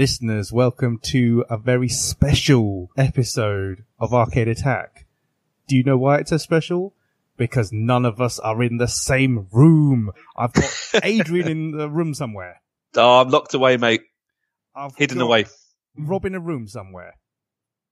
Listeners, welcome to a very special episode of Arcade Attack. Do you know why it's so special? Because none of us are in the same room. I've got Adrian in the room somewhere. Oh, I'm locked away, mate. I've Hidden away. Rob in a room somewhere.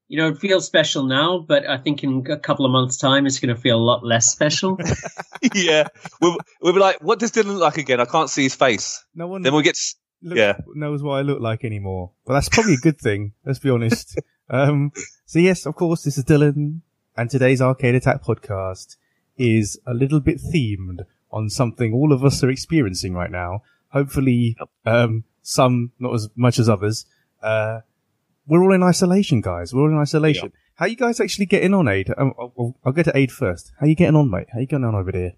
You know, it feels special now, but I think in a couple of months' time, it's going to feel a lot less special. yeah. We'll, we'll be like, what does Dylan look like again? I can't see his face. No one Then we'll get. Looks- yeah. knows what I look like anymore. But that's probably a good thing. Let's be honest. Um, so yes, of course, this is Dylan, and today's Arcade Attack podcast is a little bit themed on something all of us are experiencing right now. Hopefully, um, some not as much as others. Uh, we're all in isolation, guys. We're all in isolation. How you guys actually getting on, Aid? Um, I'll, I'll, I'll get to Aid first. How you getting on, mate? How you getting on over there?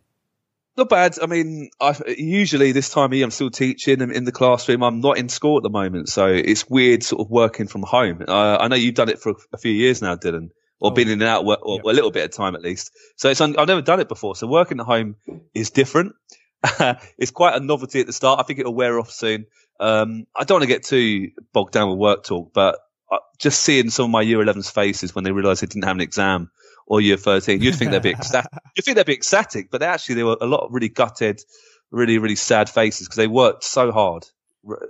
Not bad. I mean, I, usually this time of year I'm still teaching and in the classroom. I'm not in school at the moment, so it's weird sort of working from home. Uh, I know you've done it for a few years now, Dylan, or Oh. been in and out, or a little bit of time at least. So it's un- I've never done it before. So working at home is different. it's quite a novelty at the start. I think it'll wear off soon. Um, I don't want to get too bogged down with work talk, but uh, just seeing some of my year 11's faces when they realised they didn't have an exam or year 13, you'd think they'd be ecstatic. You'd think they'd be ecstatic, but they actually, there were a lot of really gutted, really, really sad faces because they worked so hard.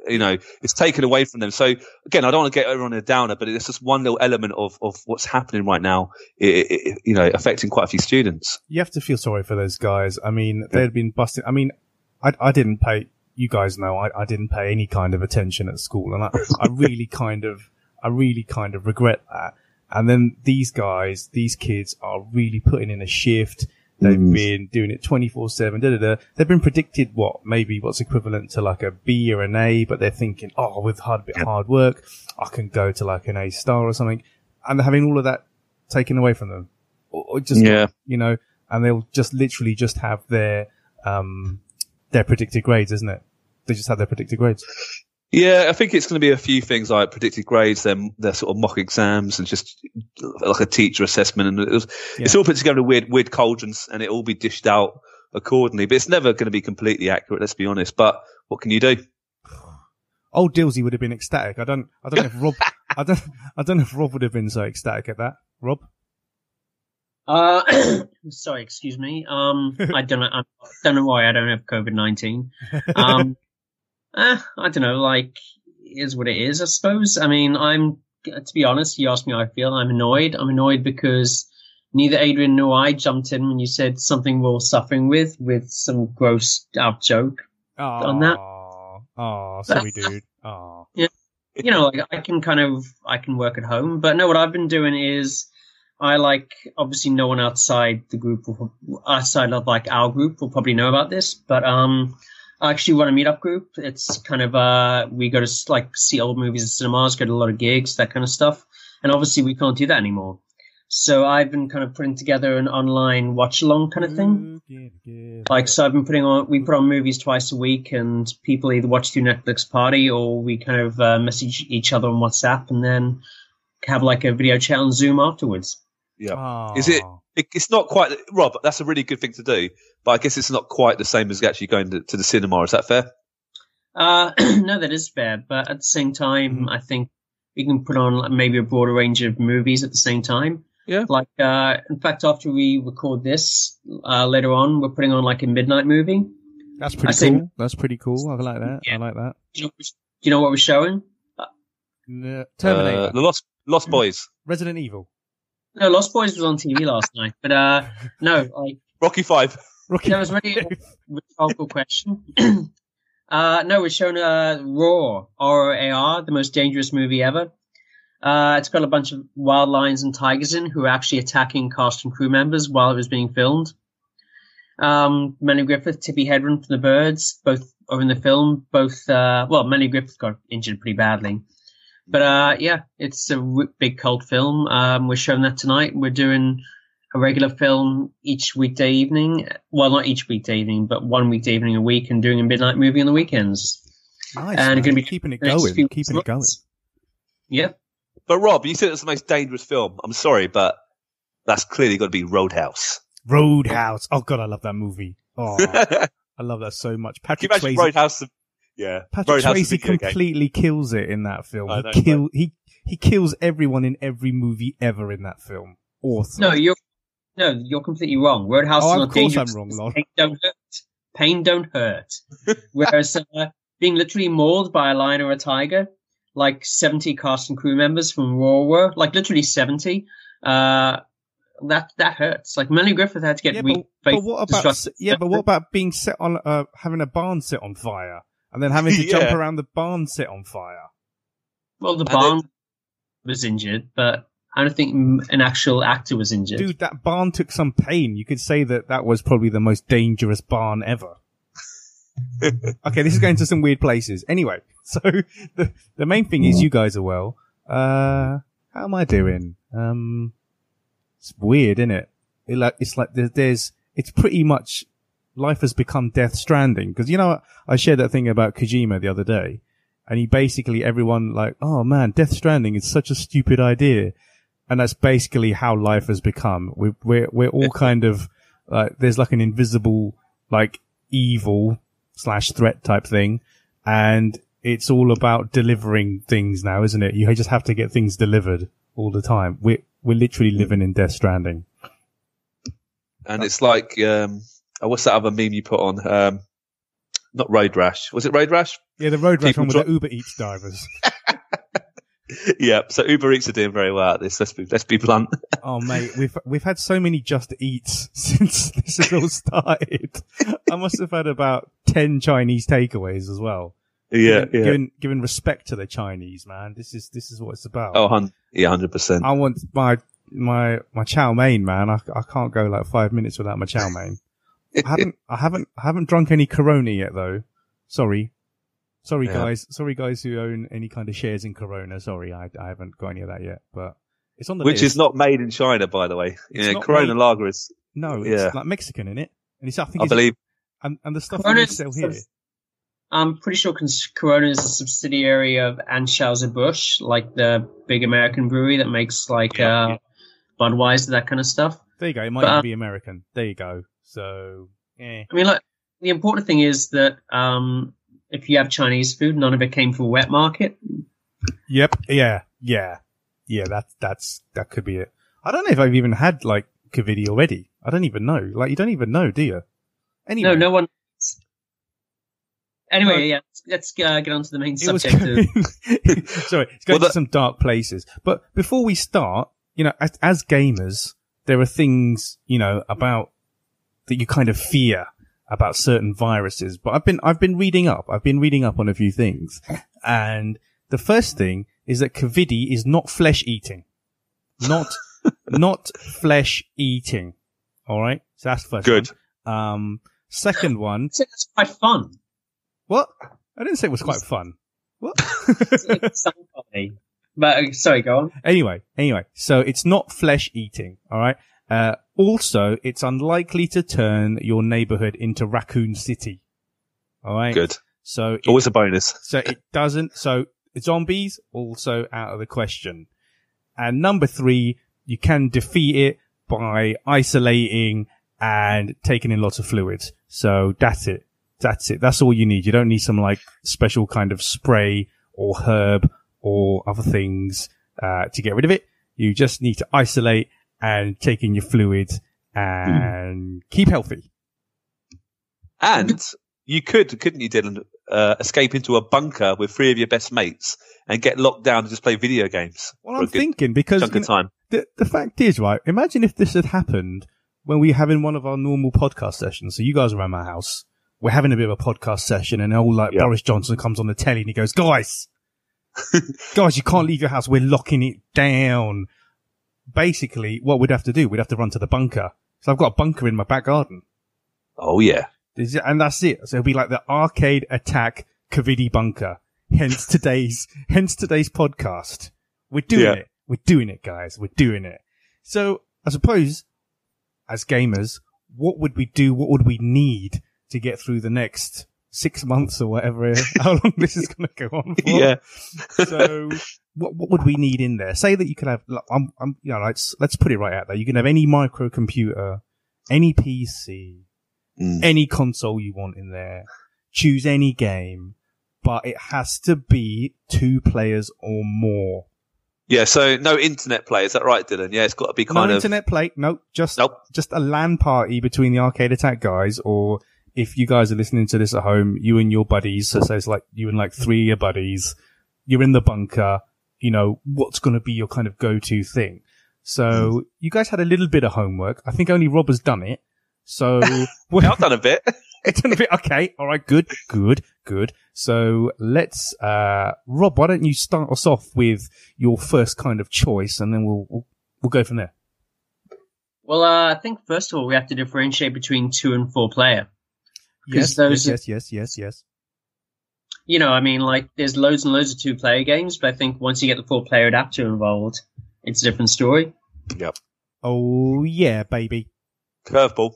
You know, it's taken away from them. So again, I don't want to get everyone a downer, but it's just one little element of, of what's happening right now, i i you know, affecting quite a few students. you have to feel sorry for those guys. I mean, they'd been busting. I mean, I, I didn't pay. You guys know I, I didn't pay any kind of attention at school, and I, I really kind of, I really kind of regret that. And then these guys, these kids are really putting in a shift. They've been doing it 24 seven. Da, da, da. They've been predicted what, maybe what's equivalent to like a B or an A, but they're thinking, oh, with hard bit hard work, I can go to like an A star or something. And they're having all of that taken away from them. Or, or just, Yeah. you know, and they'll just literally just have their, um, their predicted grades, isn't it? They just have their predicted grades. Yeah, I think it's going to be a few things like predicted grades, then their sort of mock exams, and just like a teacher assessment, and it was, it's all put together in weird, weird cauldrons, and it all be dished out accordingly. But it's never going to be completely accurate. Let's be honest. But what can you do? Old Dilsey would have been ecstatic. I don't, I don't know if Rob, I don't, I don't know if Rob would have been so ecstatic at that. Rob? uh, sorry, excuse me. Um, I don't know. I don't know why I don't have COVID nineteen. Um, eh, I don't know. Like, is what it is. I suppose. I mean, I'm to be honest. You asked me how I feel. I'm annoyed. I'm annoyed because neither Adrian nor I jumped in when you said something we're all suffering with, with some gross out joke. On that- Oh, sorry, dude. Oh, yeah. you know, like I can kind of I can work at home, but no, what I've been doing is I like obviously no one outside the group, will, outside of like our group, will probably know about this, but um, I actually run a meetup group. It's kind of uh, we go to like see old movies in cinemas, go to a lot of gigs, that kind of stuff, and obviously we can't do that anymore. So I've been kind of putting together an online watch along kind of thing. Like, so I've been putting on, we put on movies twice a week and people either watch through Netflix Party or we kind of uh, message each other on WhatsApp and then have like a video chat on Zoom afterwards. Yeah. Is it- it? It's not quite Rob. That's a really good thing to do, but I guess it's not quite the same as actually going to, to the cinema. Is that fair? Uh, no, that is fair. But at the same time, I think we can put on like, maybe a broader range of movies at the same time. Yeah. Like, uh, in fact, after we record this, uh, later on, we're putting on like a midnight movie. That's I pretty say- cool. That's pretty cool. I like that. Yeah. I like that. Do you know, do you know what we're showing? N- Terminator, Uh, the Lost Lost Boys, Resident Evil, No, Lost Boys was on TV last night, but, uh, no, like, Rocky Five. Rocky. That was really a rhetorical question. uh, no, we're showing uh, Roar, R-O-A-R, the most dangerous movie ever. Uh, it's got a bunch of wild lions and tigers in who are actually attacking cast and crew members while it was being filmed. Um, Melanie Griffith, Tippi Hedren from the Birds, both are in the film. Both, uh, well, Melanie Griffith got injured pretty badly. But uh, yeah, it's a w- big cult film. Um, we're showing that tonight. We're doing a regular film each weekday evening. Well, not each weekday evening, but one weekday evening a week, and doing a midnight movie on the weekends. Nice. And man. gonna be keeping it going, few keeping it going. months. Yep. But Rob, you said it's the most dangerous film. I'm sorry, but that's clearly got to be Roadhouse. Roadhouse. Oh god, I love that movie. Oh, I love that so much. you Patrick imagine Swayze. Roadhouse? Yeah, Patrick Roadhouse is a game. completely kills it in that film. I He know, kill he he kills everyone in every movie ever in that film. Awesome. No, you're no, you're completely wrong. Roadhouse Oh, is not course I'm dangerous. wrong, because Pain don't hurt. Pain don't hurt. Whereas uh, being literally mauled by a lion or a tiger, like 70 cast and crew members from Roar were, like literally 70, uh, that that hurts. Like Melanie Griffith had to get yeah, re- but, but what about yeah, but what about being set on uh having a barn set on fire and then having to jump around the barn set on fire? Well, the And barn was injured, but I don't think an actual actor was injured. Dude, that barn took some pain. You could say that that was probably the most dangerous barn ever. okay, this is going to some weird places. Anyway, so the the main thing is you guys are well. Uh, how am I doing? Um, it's weird, isn't it? it like it's like there's, there's it's pretty much life has become Death Stranding because you know I shared that thing about Kojima the other day, and he basically everyone like, oh man, Death Stranding is such a stupid idea, and that's basically how life has become. We're we're we're all kind of like there's like an invisible like evil slash threat type thing, and it's all about delivering things now, isn't it? You just have to get things delivered all the time. We're we're literally living in Death Stranding. and it's like um, oh, what's that other meme you put on? Um, not Road Rash. Was it Road Rash? Yeah, the road rash People one with dri- the Uber Eats drivers. yeah. So Uber Eats are doing very well at this. Let's be let's be blunt. Oh mate, we've we've had so many Just Eats since this has all started. I must have had about ten Chinese takeaways as well. yeah, given, yeah. Given, given respect to the Chinese, man, this is this is what it's about. Oh, hun- yeah, hundred percent. I want my my my chow mein, man. I I can't go like five minutes without my chow mein. I haven't I haven't I haven't drunk any Corona yet though. Sorry, sorry Yeah. guys. Sorry guys who own any kind of shares in Corona. Sorry, I I haven't got any of that yet. But it's on the Which list. is not made in China, by the way. It's Yeah, Corona made- Lager is, no, it's yeah. like Mexican in it, and it's I think I it's, believe. and, and the stuff Corona we is- sell here. I'm pretty sure Corona is a subsidiary of Anheuser-Busch, like the big American brewery that makes like Yeah, uh, yeah. Budweiser, that kind of stuff. There you go. It might But, even uh, be American. There you go. So, eh. I mean, like the important thing is that um, if you have Chinese food, none of it came from a wet market. Yep. Yeah. Yeah. Yeah. That's that's that could be it. I don't know if I've even had like Kavidi already. I don't even know. Like you don't even know, do you? Anyway, No, no one. Anyway, No. yeah, let's, let's uh, get on to the main it was subject. of, sorry, it's going Well, to that- some dark places. But before we start, you know, as, as gamers, there are things, you know, about that you kind of fear about certain viruses. But I've been, I've been reading up. I've been reading up on a few things. And the first thing is that Kavidi is not flesh eating. Not, not flesh eating. All right. So that's the first Good. one. Um, second one. so that's quite fun. What? I didn't say it was quite fun. What? It's some funny. But uh, sorry, go on. Anyway, anyway, so it's not flesh eating, alright? Uh, also, it's unlikely to turn your neighborhood into Raccoon City. Alright? Good. So it, Always a bonus. so it doesn't, so zombies also out of the question. And number three, you can defeat it by isolating and taking in lots of fluids. So that's it. That's it. That's all you need. You don't need some like special kind of spray or herb or other things, uh, to get rid of it. You just need to isolate and taking your fluids and keep healthy. And you could, couldn't you, Dylan, uh, escape into a bunker with three of your best mates and get locked down and just play video games Well, I'm thinking because chunk you of know, time. the, the fact is, right, imagine if this had happened when we were having one of our normal podcast sessions. So you guys are at my house. We're having a bit of a podcast session and all like Yeah. Boris Johnson comes on the telly and he goes, guys, guys, you can't leave your house. We're locking it down. Basically, what we'd have to do, we'd have to run to the bunker. So I've got a bunker in my back garden. Oh yeah. And that's it. So it'll be like the arcade attack Kavidi bunker. hence today's, hence today's podcast. We're doing Yeah. it. We're doing it, guys. We're doing it. So I suppose as gamers, what would we do? What would we need to get through the next six months or whatever, how long this is going to go on for? Yeah. so what what would we need in there? Say that you could have. I'm, I'm, you know, let's let's put it right out there. You can have any microcomputer, any PC, Mm. any console you want in there. Choose any game, but it has to be two players or more. Yeah. So no internet play. Is that right, Dylan? Yeah. It's got to be No kind of. No internet play. No, just Nope. just a LAN party between the Arcade Attack guys, or if you guys are listening to this at home, you and your buddies. So, so it's like you and like three of your buddies. You're in the bunker. You know what's going to be your kind of go-to thing. So you guys had a little bit of homework. I think only Rob has done it. So well, I've done a bit. it's done a bit okay. All right, good, good, good. So let's, uh, Rob, why don't you start us off with your first kind of choice, and then we'll we'll, we'll go from there. Well, uh, I think first of all we have to differentiate between two and four player. Yes, those- yes, yes, yes, yes. You know, I mean, like there's loads and loads of two player games, but I think once you get the four player adapter involved, it's a different story. yep. Oh yeah, baby. Curveball.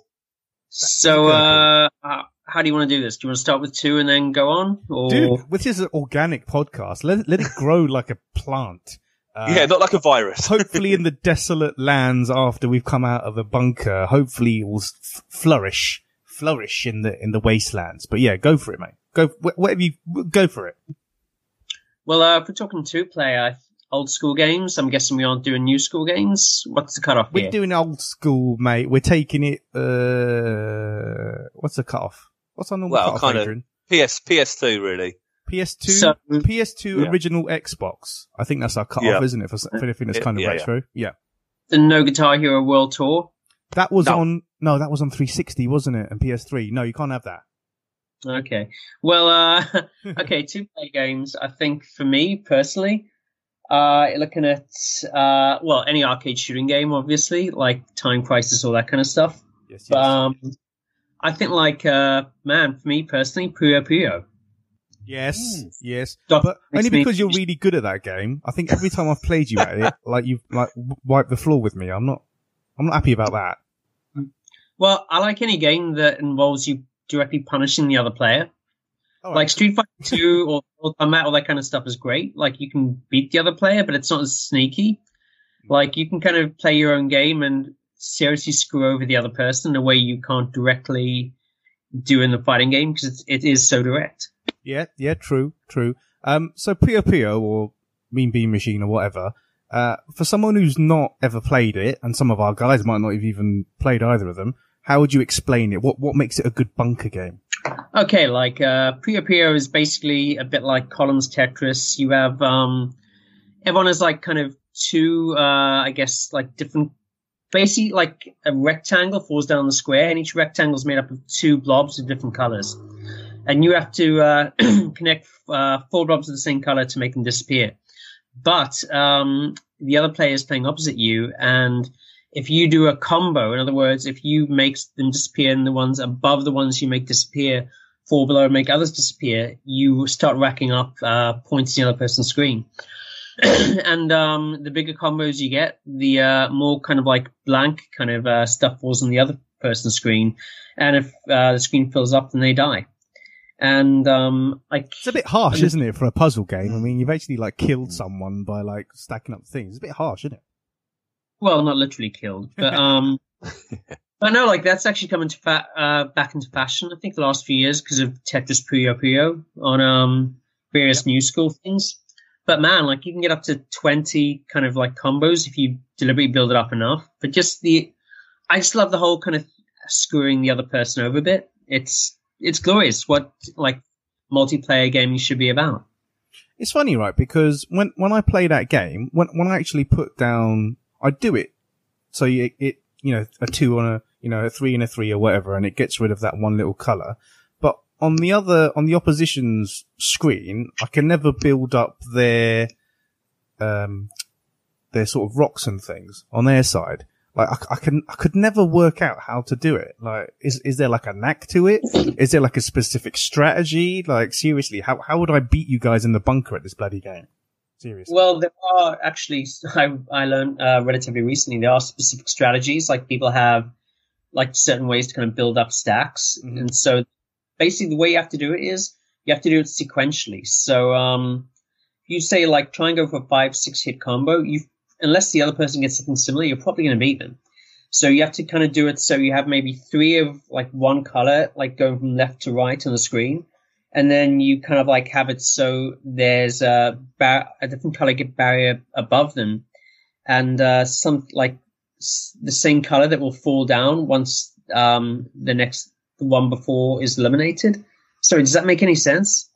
So, uh, uh, how do you want to do this? Do you want to start with two and then go on, or Dude, this is an organic podcast. Let let it grow like a plant. Uh, yeah. Not like a virus. hopefully, in the desolate lands after we've come out of the bunker, hopefully it will f- flourish, flourish in the in the wastelands. But yeah, go for it, mate. Go whatever you go for it. Well, uh, if we're talking two player, old school games, I'm guessing we aren't doing new school games. What's the cutoff We're here? doing old school, mate. We're taking it. Uh, what's the cutoff? What's our normal Well, cutoff, kind of- PS PS2 really. PS2, So- PS2 Yeah. original Xbox. I think that's our cutoff, Yeah. isn't it? For, for anything that's kind of yeah, retro. Yeah. the No Guitar Hero World Tour. That was No. on. No, that was on 360, wasn't it? And PS3. No, you can't have that. Okay. Well, uh, okay, two player games. I think for me personally, uh, looking at, uh, well, any arcade shooting game, obviously, like Time Crisis, all that kind of stuff. Yes, yes. But, um, I think like, uh, man, for me personally, Puyo Puyo. yes, Mm. yes. Doc But makes only me- because you're really good at that game. I think every time I've played you at it, like you've like wiped the floor with me. I'm not. I'm not happy about that. Well, I like any game that involves you directly punishing the other player. All Like Street Fighter 2 or, or Combat, all that kind of stuff is great. Like you can beat the other player, but it's not as sneaky. Like you can kind of play your own game and seriously screw over the other person in a way you can't directly do in the fighting game because it is so direct. Yeah, yeah, true, true. Um, so Puyo Puyo or Mean Bean Machine or whatever, uh, for someone who's not ever played it, and some of our guys might not have even played either of them, how would you explain it? What what makes it a good bunker game? Okay, like uh, Puyo Puyo is basically a bit like Columns Tetris. You have um, everyone has like kind of two, uh, I guess, like different. Basically, like a rectangle falls down the square, and each rectangle is made up of two blobs of different colors, and you have to uh, connect uh, four blobs of the same color to make them disappear. But um, the other player is playing opposite you, and if you do a combo, in other words, if you make them disappear and the ones above the ones you make disappear fall below and make others disappear, you start racking up uh, points in the other person's screen. and um, the bigger combos you get, the uh, more kind of like blank kind of uh, stuff falls on the other person's screen. And if uh, the screen fills up, then they die. And um, It's a bit harsh, isn't it, for a puzzle game? I mean, you've actually like killed someone by like stacking up things. It's a bit harsh, isn't it? Well, not literally killed, but um, but no, like that's actually come into fa- uh, back into fashion. I think the last few years because of Tetris Puyo Puyo on um various new school things. But man, like you can get up to twenty kind of like combos if you deliberately build it up enough. But just the, I just love the whole kind of screwing the other person over a bit. It's it's glorious. What like multiplayer gaming should be about. It's funny, right? Because when when I play that game, when when I actually put down, I do it. So you, it you know a two on a you know a three and a three or whatever, and it gets rid of that one little color. But on the other on the opposition's screen, I can never build up their um their sort of rocks and things on their side. like I, I can, I could never work out how to do it. Like, is, is there like a knack to it? Is there like a specific strategy? Like, seriously, how, how would I beat you guys in the bunker at this bloody game? Seriously. Well, there are actually, I, I learned uh, relatively recently, there are specific strategies. Like people have like certain ways to kind of build up stacks. Mhm. And so basically the way you have to do it is you have to do it sequentially. So, um, you say like try and go for a five, six hit combo, you, unless the other person gets something similar, you're probably going to beat them. So you have to kind of do it so you have maybe three of like one color, like going from left to right on the screen. And then you kind of like have it so there's a, bar- a different color get barrier above them and uh, some like s- the same color that will fall down once um, the next the one before is eliminated. Sorry, does that make any sense?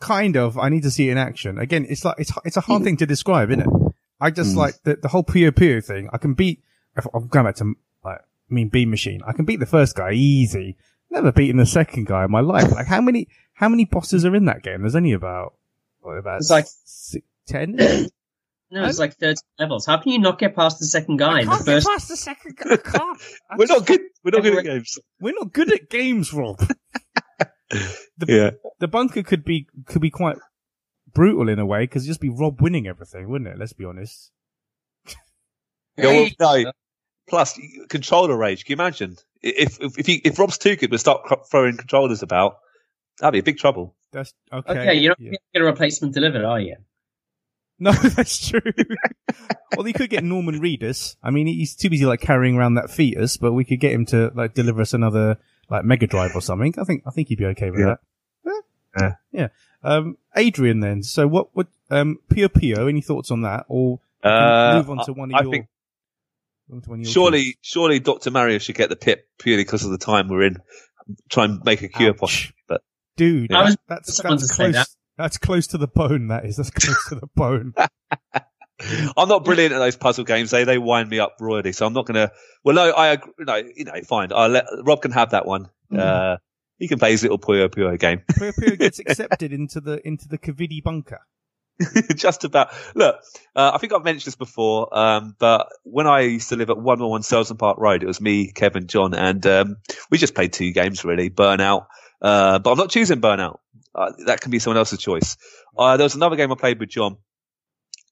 kind of. I need to see it in action. Again, it's like it's it's a hard thing to describe, isn't it? I just like the the whole Puyo Puyo thing. I can beat. If I'm going back to like, I mean, Bean Machine. I can beat the first guy easy. Never beaten the second guy in my life. Like how many how many bosses are in that game? There's only about what about It's like- six, ten. No, it's like 30 levels. How can you not get past the second guy? The Can't get first past the second guy. I can't. I We're not good. We're not good at games. We're not good at games, Rob. Yeah. The bunker could be could be quite brutal in a way because just be Rob winning everything, wouldn't it? Let's be honest. Yeah, well, no. Plus, controller rage. Can you imagine if if if, he, if Rob's too good, we start cr- throwing controllers about. That'd be a big trouble. That's okay. Okay, you're not yeah. going to get a replacement delivered, are you? No, that's true. well, you could get Norman Reedus. I mean, he's too busy like carrying around that fetus, but we could get him to like deliver us another like Mega Drive or something. I think I think he'd be okay with Yeah. that. Yeah. Yeah. Um, Adrian, then. So what would um Puyo Puyo? Any thoughts on that, or Uh, move on to one of I your? think on to one of your surely, choices? surely, Doctor Mario should get the pip purely because of the time we're in. Try and make a cure Ouch. possible, but dude, I was- that's that's close. that. That's close to the bone. That is. That's close to the bone. I'm not brilliant at those puzzle games. They they wind me up royally, so I'm not gonna. Well, no, I agree. No, you know, fine. I let Rob can have that one. Uh, he can play his little Puyo Puyo game. Puyo Puyo gets accepted into the into the Kavidi bunker. just about. Look, uh, I think I've mentioned this before, um, but when I used to live at 111 Selsdon Park Road, it was me, Kevin, John, and um, we just played two games really, Burnout. Uh, but I'm not choosing Burnout. Uh, that can be someone else's choice. Uh, there was another game I played with John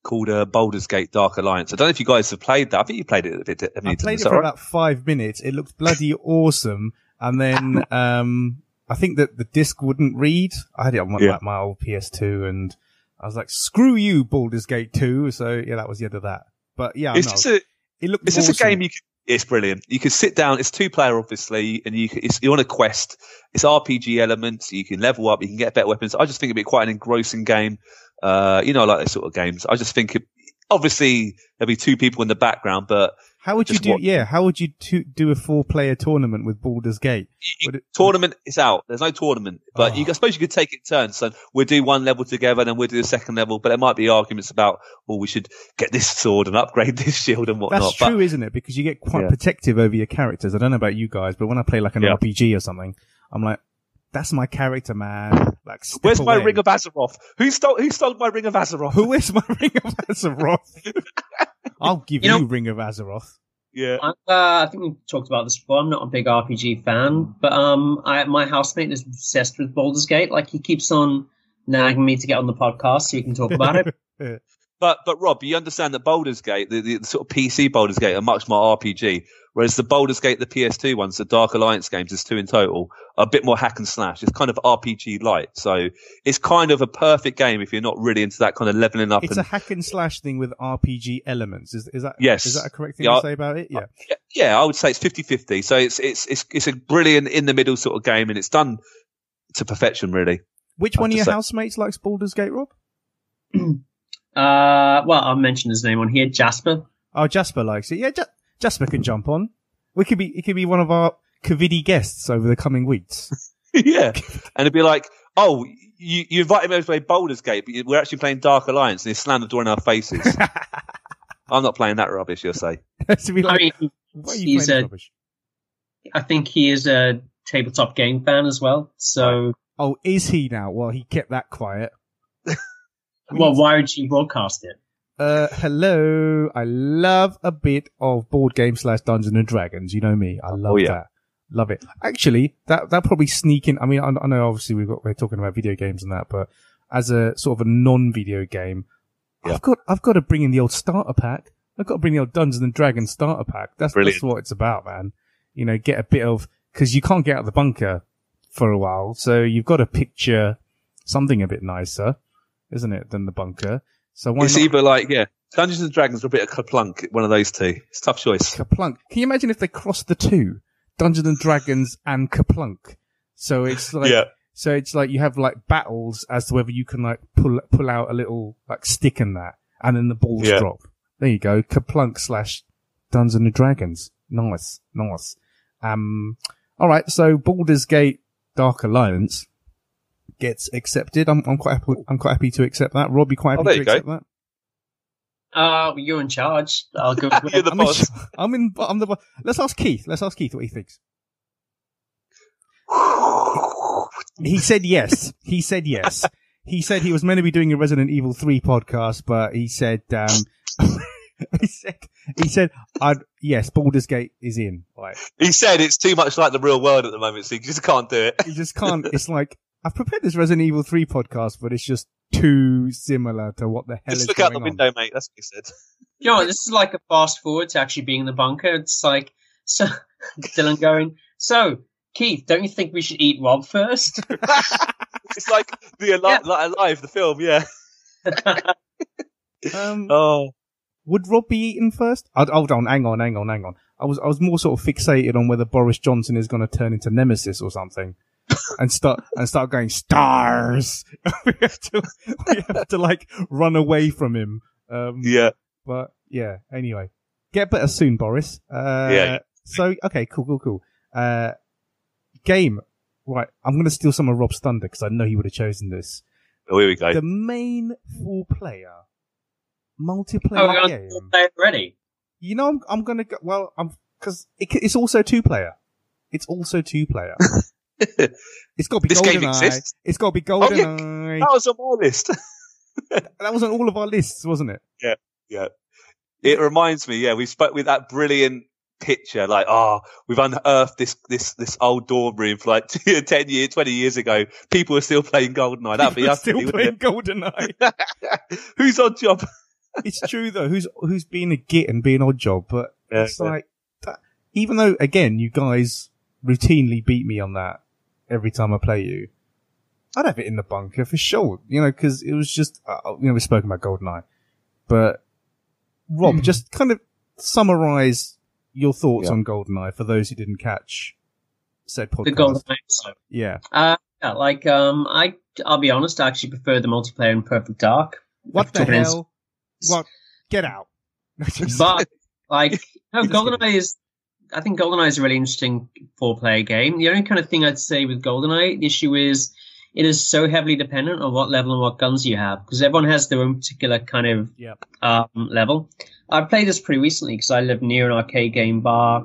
called uh, Baldur's Gate Dark Alliance. I don't know if you guys have played that. I think you played it a bit. haven't I played it for right? about five minutes. It looked bloody awesome. And then, um, I think that the disc wouldn't read. I had it on my, Yeah. like, my old PS2 and I was like, screw you, Baldur's Gate 2. So yeah, that was the end of that. But yeah, It's no, just a, it looked It's just a game you can. It's brilliant. You can sit down. It's two player, obviously, and you, it's, you're on a quest. It's RPG elements. You can level up. You can get better weapons. I just think it'd be quite an engrossing game. Uh, you know, I like those sort of games. I just think it, obviously there'll be two people in the background, but How would you do, what- yeah, how would you to, do a four player tournament with Baldur's Gate? you- it- tournament is out. There's no tournament, but you, Oh. I suppose you could take it turns. So we'll do one level together, and then we'll do the second level. But there might be arguments about, well, we should get this sword and upgrade this shield and whatnot. That's But true, isn't it? Because you get quite Yeah. protective over your characters. I don't know about you guys, but when I play like an Yeah. RPG or something, I'm like, that's my character, man. Like, step where's my ring of Azeroth? Who stole? Who stole my ring of Azeroth? Who is my Ring of Azeroth? I'll give you, You know- Ring of Azeroth. Yeah. I'm, uh, I think we've talked about this before. I'm not a big RPG fan, but um, I, my housemate is obsessed with Baldur's Gate. Like he keeps on nagging me to get on the podcast so you can talk about it. But but Rob, you understand that Baldur's Gate, the, the, sort of PC Baldur's Gate, are much more RPG, whereas the Baldur's Gate, the PS2 ones, the Dark Alliance games, there's two in total, are a bit more hack and slash. It's kind of RPG light, so it's kind of a perfect game if you're not really into that kind of leveling up. It's and a hack and slash thing with RPG elements. Is, is that Yes. Is that a correct thing Yeah. to say about it? Yeah. yeah, I would say it's 50-50. So it's it's it's it's a brilliant in the middle sort of game, and it's done to perfection, really. Which one of your say- housemates likes Baldur's Gate, Rob? Uh, well, I'll mention his name on here, Jasper. Oh, Jasper likes it. Yeah, Ja- Jasper can jump on. We could be. It could be one of our Kavidi guests over the coming weeks. yeah, and it'd be like, oh, you you invite him over to play Baldur's Gate, but we're actually playing Dark Alliance, and he slammed the door in our faces. I'm not playing that rubbish, you'll say. to be like, I mean, why are you he's playing a- rubbish? I think he is a tabletop game fan as well. So, Oh, is he now? Well, he kept that quiet. Well, why would you broadcast it? Uh, hello. I love a bit of board game slash Dungeons and Dragons. You know me. I love Oh, yeah. that. Love it. Actually, that that probably sneak in. I mean, I, I know obviously we've got we're talking about video games and that, but as a sort of a non-video game, Yeah. I've got I've got to bring in the old starter pack. I've got to bring the old Dungeons and Dragons starter pack. That's Brilliant. that's what it's about, man. You know, get a bit of because you can't get out of the bunker for a while, so you've got to picture something a bit nicer, isn't it, than the bunker? So why It's not either like, yeah, Dungeons and Dragons or a bit of KerPlunk, one of those two. It's a tough choice. KerPlunk? Can you imagine if they crossed the two, Dungeons and Dragons and KerPlunk? So it's like, yeah. so it's like you have like battles as to whether you can like pull pull out a little like stick in that, and then the balls Yeah. drop. There you go, KerPlunk slash Dungeons and Dragons. Nice, nice. Um, all right. So Baldur's Gate Dark Alliance gets accepted. I'm I'm quite happy. I'm quite happy to accept that. Rob, you quite Oh, happy there to you go. accept that? Uh, you're in charge. I'll go. You're the I'm in, boss. I'm in. I'm the. bo- Let's ask Keith. Let's ask Keith what he thinks. He said yes. He said yes. He said he was meant to be doing a Resident Evil 3 podcast, but he said, um, he said, he said, I'd, yes, Baldur's Gate is in. Like, He said it's too much like the real world at the moment, so you just can't do it. you just can't, it's like, I've prepared this Resident Evil 3 podcast, but it's just too similar to what the hell Just is look out the on. window, mate. That's what he said. You know, this is like a fast forward to actually being in the bunker. It's like so Dylan going. So Keith, don't you think we should eat Rob first? It's like the Alive, like Alive, the film. Yeah. Um, Oh, would Rob be eaten first? i hold on, hang on, hang on, hang on. I was, I was more sort of fixated on whether Boris Johnson is going to turn into Nemesis or something, and start and start going stars. we have to, we have to like run away from him. Um, yeah. but yeah. Anyway, get better soon, Boris. Uh, Yeah. So okay, cool, cool, cool. Uh, game. Right, I'm going to steal some of Rob's thunder because I know he would have chosen this. Oh, here we go. The main four-player oh, multiplayer we're game. on play already. You know, I'm, I'm gonna go, well, I'm, cause it, it's also two player. It's also two it's gotta be This game GoldenEye. exists? It's gotta be Oh, yeah. GoldenEye. That was on my list. That was on all of our lists, wasn't it? yeah. Yeah. It reminds me, yeah, we spoke with that brilliant picture, like, oh, we've unearthed this, this, this old dorm room for like 10 years, 20 years ago. People are still playing GoldenEye. That'd be us. still playing? GoldenEye. Who's on job? it's true though. Who's, who's being a git and being Oddjob, but Yeah, it's yeah. like, that, even though again, you guys routinely beat me on that every time I play you. I'd have it in the bunker for sure, you know, because it was just, uh, you know, we've spoken about GoldenEye, but Rob, just kind of summarize your thoughts Yeah. on GoldenEye for those who didn't catch said podcast. The golden episode. Yeah. Uh, yeah, like um, I I'll be honest, I actually prefer the multiplayer in Perfect Dark. What the hell? What? Get out. But like, no, GoldenEye is. I think GoldenEye is a really interesting four-player game. The only kind of thing I'd say with GoldenEye, the issue is it is so heavily dependent on what level and what guns you have because everyone has their own particular kind of yeah. um, level. I played this pretty recently because I live near an arcade game bar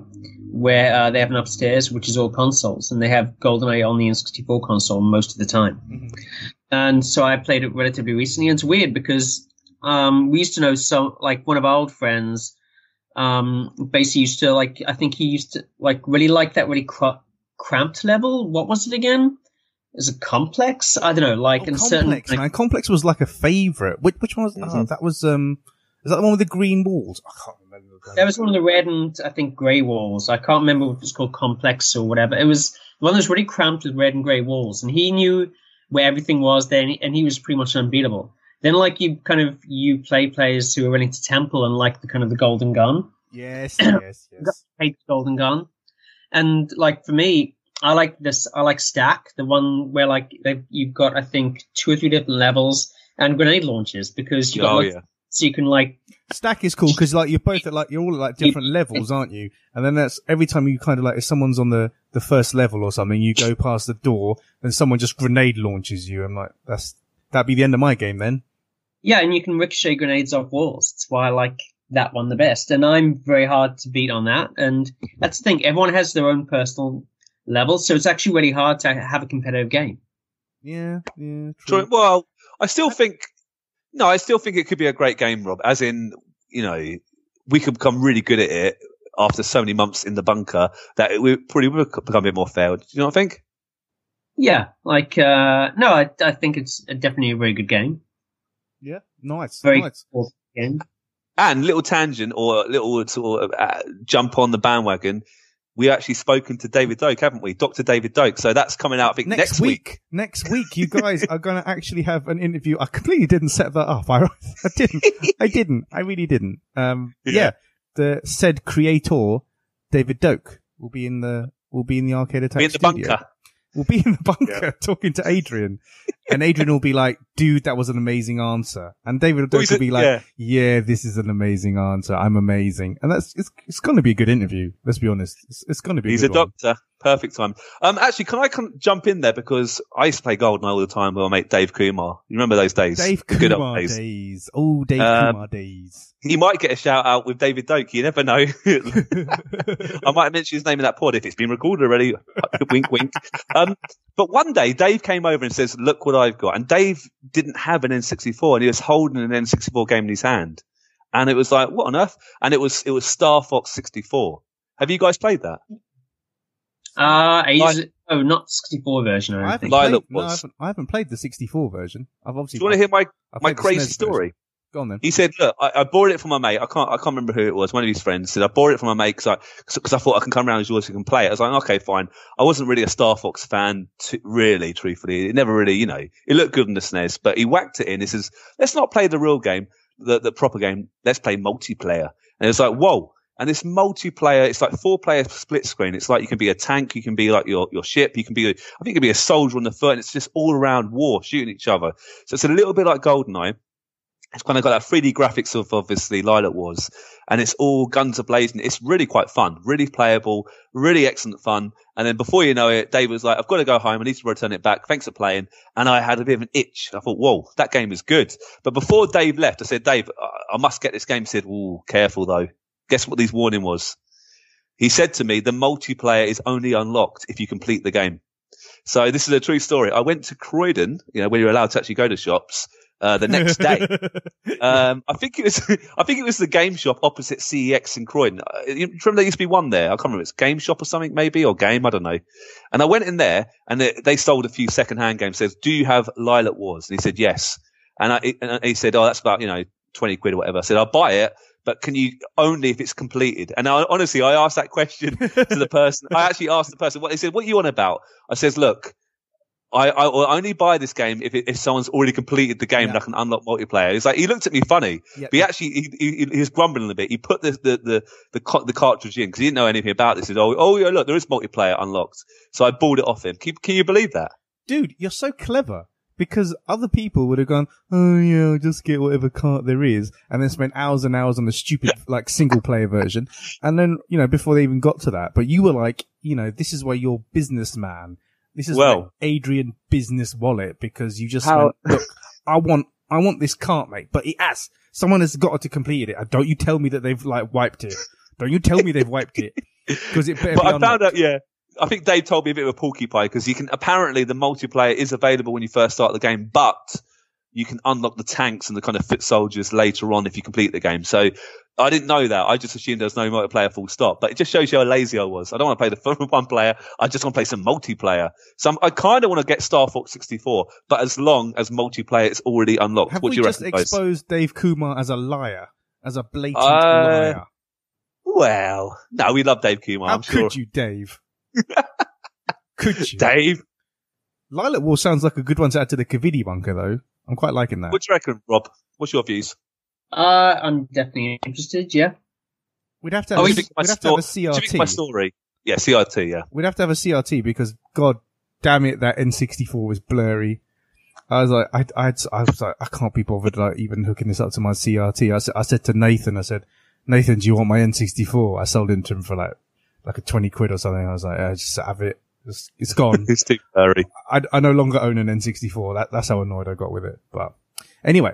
where uh, they have an upstairs which is all consoles, and they have GoldenEye on the N64 console most of the time. Mhm. And so I played it relatively recently. And it's weird because um, we used to know some like one of our old friends. Um, basically used to like I think he used to like really like that really cr- cramped level. What was it again? Is it complex? I don't know. Like Oh, in Complex, certain like, man. Complex was like a favorite. Which, which one was, oh, Mhm. that was, um, is that the one with the green walls? I can't remember. There was one of the red and I think grey walls. I can't remember if it was called complex or whatever. It was one that was really cramped with red and grey walls, and he knew where everything was then, and he was pretty much unbeatable. Then, like you, kind of you play players who are willing to temple and like the kind of the golden gun, Yes, yes, yes. hate the golden gun, and like for me, I like this. I like stack the one where like they've, you've got I think two or three different levels and grenade launches because you got Oh, like, yeah. so you can like Stack is cool because like you're both at like you're all at like different levels, aren't you? And then that's every time you kind of like if someone's on the the first level or something, you go past the door and someone just grenade launches you. I'm like, that's that'd be the end of my game then. Yeah, and you can ricochet grenades off walls. That's why I like that one the best. And I'm very hard to beat on that. And that's the thing. Everyone has their own personal level, so it's actually really hard to have a competitive game. Yeah, yeah, True. true. Well, I still think No, I still think it could be a great game, Rob. As in, you know, we could become really good at it after so many months in the bunker that it would probably would become a bit more fair. Do you not think? Yeah, like uh, no, I, I think it's definitely a very good game. Yeah, nice, Very nice. cool. And little tangent or little sort of uh, jump on the bandwagon. We actually spoken to David Doak, haven't we? Dr. David Doak. So that's coming out, I think, Next, next, week, next week, you guys are going to actually have an interview. I completely didn't set that up. I, I didn't. I didn't. I really didn't. Um, yeah. Yeah. the said creator, David Doak, will be in the will be in the arcade attack Be in the studio. bunker. We'll be in the bunker talking to Adrian, and Adrian will be like, "Dude, that was an amazing answer," and David Well, will be like, yeah. yeah. this is an amazing answer. I'm amazing," and that's it's it's going to be a good interview. Let's be honest. It's, it's going to be. He's a a good one. Perfect time. Um, actually, can I come, jump in there because I used to play Goldeneye all the time with my mate Dave Kumar. You remember those days? Dave The good old Kumar days. days. Oh, Dave Um, Kumar days. He might get a shout out with David Doak. You never know. I might mention his name in that pod if it's been recorded already. wink, wink. Um, but one day Dave came over and says, "Look what I've got." And Dave didn't have an N64, and he was holding an N64 game in his hand, and it was like, "What on earth?" And it was it was Star Fox 64. Have you guys played that? Uh, ages, Like- oh, not 64 version. I I haven't, think. Lylat played, no, I, haven't, I haven't played the 64 version. I've obviously. Do obviously. you want to hear my I've my crazy SNES version. story? Go on then. He said, "Look, I, I borrowed it from my mate. I can't, I can't remember who it was. One of his friends said I borrowed it from my mate because I, because I thought I can come around as yours, you can play it. I was like, okay, fine. I wasn't really a Star Fox fan, t really, truthfully. It never really, you know, it looked good on the SNES, but he whacked it in. He says, let's not play the real game, the the proper game. Let's play multiplayer. And it's like, whoa. And this multiplayer, it's like four player split screen. It's like you can be a tank, you can be like your, your ship, you can be, I think you can be a soldier on the foot, and it's just all around war, shooting each other. So it's a little bit like GoldenEye. It's kind of got that 3D graphics of obviously Lylat Wars, and it's all guns a blazing. It's really quite fun, really playable, really excellent fun. And then before you know it, Dave was like, "I've got to go home. I need to return it back. Thanks for playing." And I had a bit of an itch. I thought, "Whoa, that game is good." But before Dave left, I said, "Dave, I- must get this game." He said, "Ooh, careful though." Guess what his warning was? He said to me, "The multiplayer is only unlocked if you complete the game." So this is a true story. I went to Croydon, you know, when you're allowed to actually go to shops. Uh, the next day, um, I think it was, I think it was the game shop opposite CEX in Croydon. Uh, you remember there used to be one there? I can't remember. It's game shop or something maybe, or game. I don't know. And I went in there and they, they sold a few secondhand games. Says, do you have Lylat Wars? And he said, yes. And, I, and he said, oh, that's about, you know, 20 quid or whatever. I said, I'll buy it. But can you only if it's completed? And I, honestly, I asked that question to the person. I actually asked the person what they said. What are you on about? I says, look, I, I will only buy this game if it, if someone's already completed the game Yeah. and I can unlock multiplayer. He's like, he looked at me funny, Yeah, but he actually he, he, he was grumbling a bit. He put the the the the, the cartridge in because he didn't know anything about this. He said, oh, oh yeah, look, there is multiplayer unlocked. So I bought it off him. Can, can you believe that? dude, you're so clever because other people would have gone, oh yeah, I'll just get whatever cart there is, and then spent hours and hours on the stupid like single player version, and then you know before they even got to that, but you were like, you know, this is where you're businessman. This is Well- like Adrian business wallet because you just How- went, look, I want, I want this cart, mate, but it has someone has got to complete it. And Don't you tell me that they've like wiped it. Don't you tell me they've wiped it because it better But be I found out, yeah. I think Dave told me a bit of a porcupine because you can apparently the multiplayer is available when you first start the game, but you can unlock the tanks and the kind of foot soldiers later on if you complete the game. So I didn't know that. I just assumed there was no multiplayer full stop. But it just shows you how lazy I was. I don't want to play the full one player. I just want to play some multiplayer. So I'm, I kind of want to get Star Fox 64, but as long as multiplayer is already unlocked. Have what we do you just exposed Dave Kumar as a liar, as a blatant Uh, liar? Well, no, we love Dave Kumar. How I'm sure. could you, Dave? Could you? Dave, Lylat Wall sounds like a good one to add to the Kavidi bunker, though. I'm quite liking that. what do you reckon, Rob? What's your views? Uh, I'm definitely interested. Yeah. We'd have to Oh, have, what a, do you think my we'd have, to have a sto- what do you think my CRT. story? Yeah, CRT, yeah. We'd have to have a CRT because, God damn it, that N64 was blurry. I was like, I, I, I was like, I can't be bothered like even hooking this up to my CRT. I said, I said to Nathan, I said, Nathan, do you want my N64? I sold it to him for like, like a 20 quid or something. I was like, I just have it. It's, it's gone. It's too blurry. I, I no longer own an N64. That, that's how annoyed I got with it. But anyway,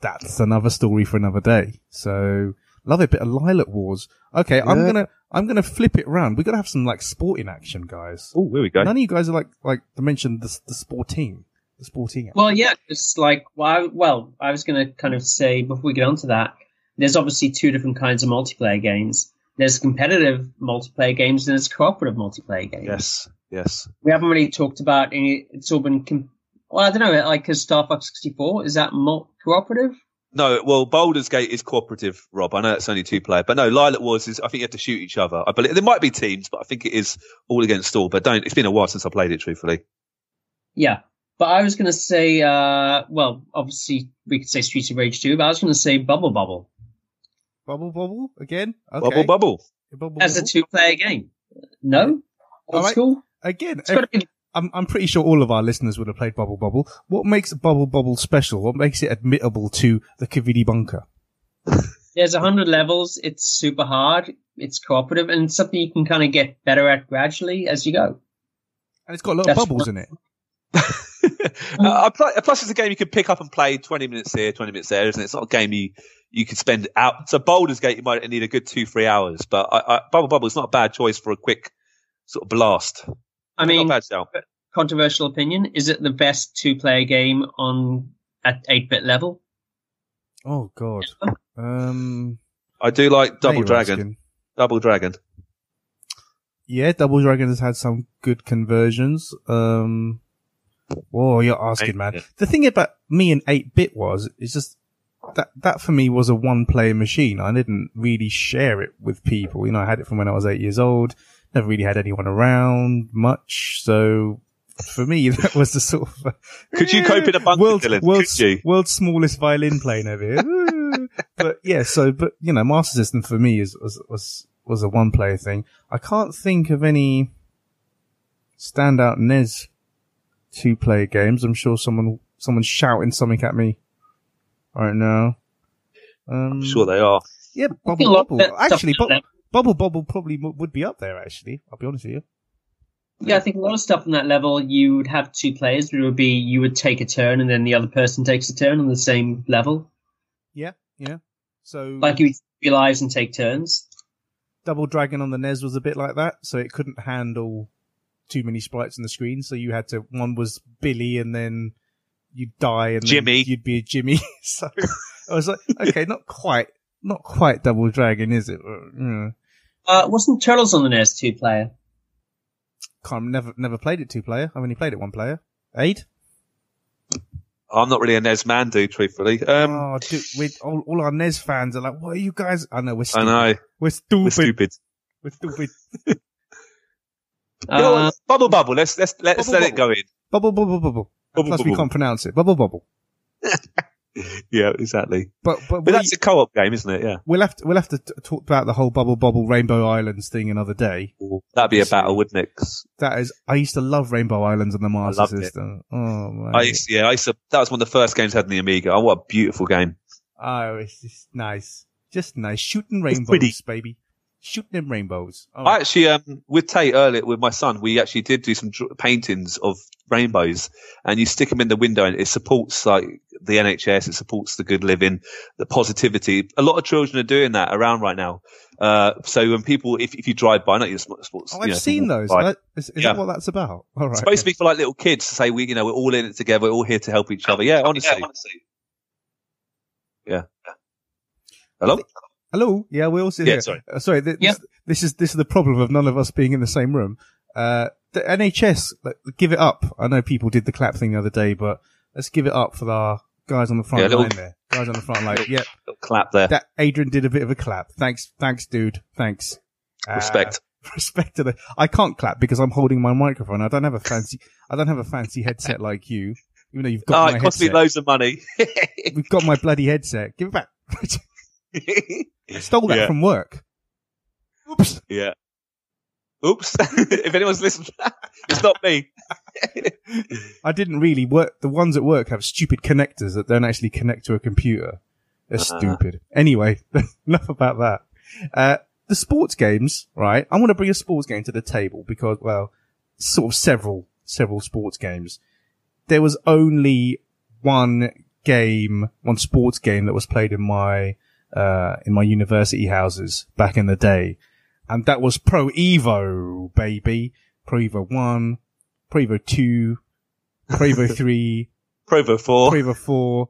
that's another story for another day. So love it. Bit of Lylat Wars. Okay. I'm gonna, I'm gonna flip it around. We're gonna have some like sporting action, guys. Oh, here we go. None of you guys are like, like to mention the, the sport team, the sporting app. Well, yeah, it's like well, I, well, I was going to kind of say before we get onto that, there's obviously two different kinds of multiplayer games. There's competitive multiplayer games and there's cooperative multiplayer games. Yes, yes. We haven't really talked about any. It's all been. Com- well, I don't know. Like, because Star Fox 64 is that mul- cooperative? No, well, Baldur's Gate is cooperative, Rob. I know it's only two player, but no, Lylat Wars is. I think you have to shoot each other. I believe there might be teams, but I think it is all against all. But don't. It's been a while since I played it, truthfully. Yeah, but I was going to say, uh, well, obviously we could say Streets of Rage 2, but I was going to say Bubble Bobble Bubble Bobble again. Okay. Bubble, bubble. Bubble, as a two-player game. No, old All right. school. again. It's got to be I'm I'm pretty sure all of our listeners would have played Bubble Bobble. What makes Bubble Bobble special? What makes it admittable to the Kavidi bunker? There's a hundred levels. It's super hard. It's cooperative and it's something you can kind of get better at gradually as you go. And it's got a lot That's of bubbles in it. uh, plus, plus, it's a game you can pick up and play 20 minutes here, 20 minutes there, isn't it? It's not a game you, you could spend out. So Baldur's Gate, you might need a good two, three hours, but I, I, Bubble Bobble is not a bad choice for a quick sort of blast. I mean, not bad, Sal. controversial opinion. Is it the best two-player game on at 8-bit level? Oh god. Um, I do like Double Dragon. asking. Double Dragon. Yeah, Double Dragon has had some good conversions. Um, whoa, you're asking, man. The thing about me and 8-bit was, it's just, that, that for me was a one-player machine. I didn't really share it with people. You know, I had it from when I was eight years old. Never really had anyone around much. So, for me, that was the sort of, Could you cope in a bunker, world's, Dylan? world's, Could you? world's smallest violin playing over here. But yeah, so, but you know, Master System for me is, was, was, was a one player thing. I can't think of any standout NES two player games. I'm sure someone, someone's shouting something at me right now. Um, I'm sure they are. yeah, I think a Bubble lot Bubble. Actually, on Bu- Bubble Bobble probably m- would be up there, actually. I'll be honest with you. Yeah, I think a lot of stuff on that level, you would have two players, but it would be you would take a turn and then the other person takes a turn on the same level. Yeah, yeah. So, Like you would realize and take turns. Double Dragon on the NES was a bit like that, so it couldn't handle too many sprites on the screen. So you had to one was Billy, and then you'd die, and Jimmy. you'd be a Jimmy. so I was like, okay, not quite, not quite Double Dragon, is it? But, yeah. Uh, wasn't Turtles on the NES two player? Can't never never played it two player. I've only played it one player. Aid. I'm not really a NES man, dude, truthfully. Um, oh, dude, we all, all our NES fans are like, what are you guys? I know we're stupid. I stupid. know. We're stupid. We're stupid. We're stupid. You know Uh, what? bubble bubble. Let's let's let's Bubble let bubble. it go in. Bubble bubble bubble. Bubble, Plus we can't pronounce it. Bubble bubble. Yeah, exactly. But but, But that's a co-op game, isn't it? Yeah. We'll have to, we'll have to t- talk about the whole Bubble Bobble Rainbow Islands thing another day. That'd be a battle, wouldn't it? That is, I used to love Rainbow Islands on the Master loved it. System. Oh man. I used, to. yeah, I used to, that was one of the first games I had in the Amiga. Oh, what a beautiful game. oh, it's just nice. Just nice. Shooting rainbows, baby. Shooting them rainbows. Oh, I actually, um, with Tate earlier, with my son, we actually did do some dr- paintings of rainbows and you stick them in the window and it supports like the NHS, it supports the good living, the positivity. A lot of children are doing that around right now. Uh, so when people, if, if you drive by, not your sports, oh, you I've know, seen those. by. That- Is, is Yeah. that what that's about? All right. It's supposed to be for like little kids to say we, you know, we're all in it together. We're all here to help each other. Yeah, honestly. Yeah. Hello? Hello. Yeah, we're all sit Yeah, here. sorry. Uh, sorry. Th- Yeah. this, this is this is the problem of none of us being in the same room. Uh, the NHS, like, give it up. I know people did the clap thing the other day, but let's give it up for our guys on the front Yeah, little- line there. Guys on the front line. Yep. Little clap there. That Adrian did a bit of a clap. Thanks, thanks, dude. Thanks. Uh, Respect. respect to the. I can't clap because I'm holding my microphone. I don't have a fancy. I don't have a fancy headset like you. Even though you've Oh, got my it cost me headset. loads of money. We've got my bloody headset. Give it back. Stole that Yeah. from work. Oops. yeah. Oops. if anyone's listening, it's not me. I didn't really work. The ones at work have stupid connectors that don't actually connect to a computer. They're Uh-huh. stupid. Anyway, enough about that. Uh, the sports games, right? I want to bring a sports game to the table because, well, sort of several, several sports games. There was only one game, one sports game that was played in my, uh, in my university houses back in the day. And that was Pro Evo, baby. Pro Evo 1, Pro Evo 2, Pro Evo 3, Pro Evo 4. Pro Evo 4.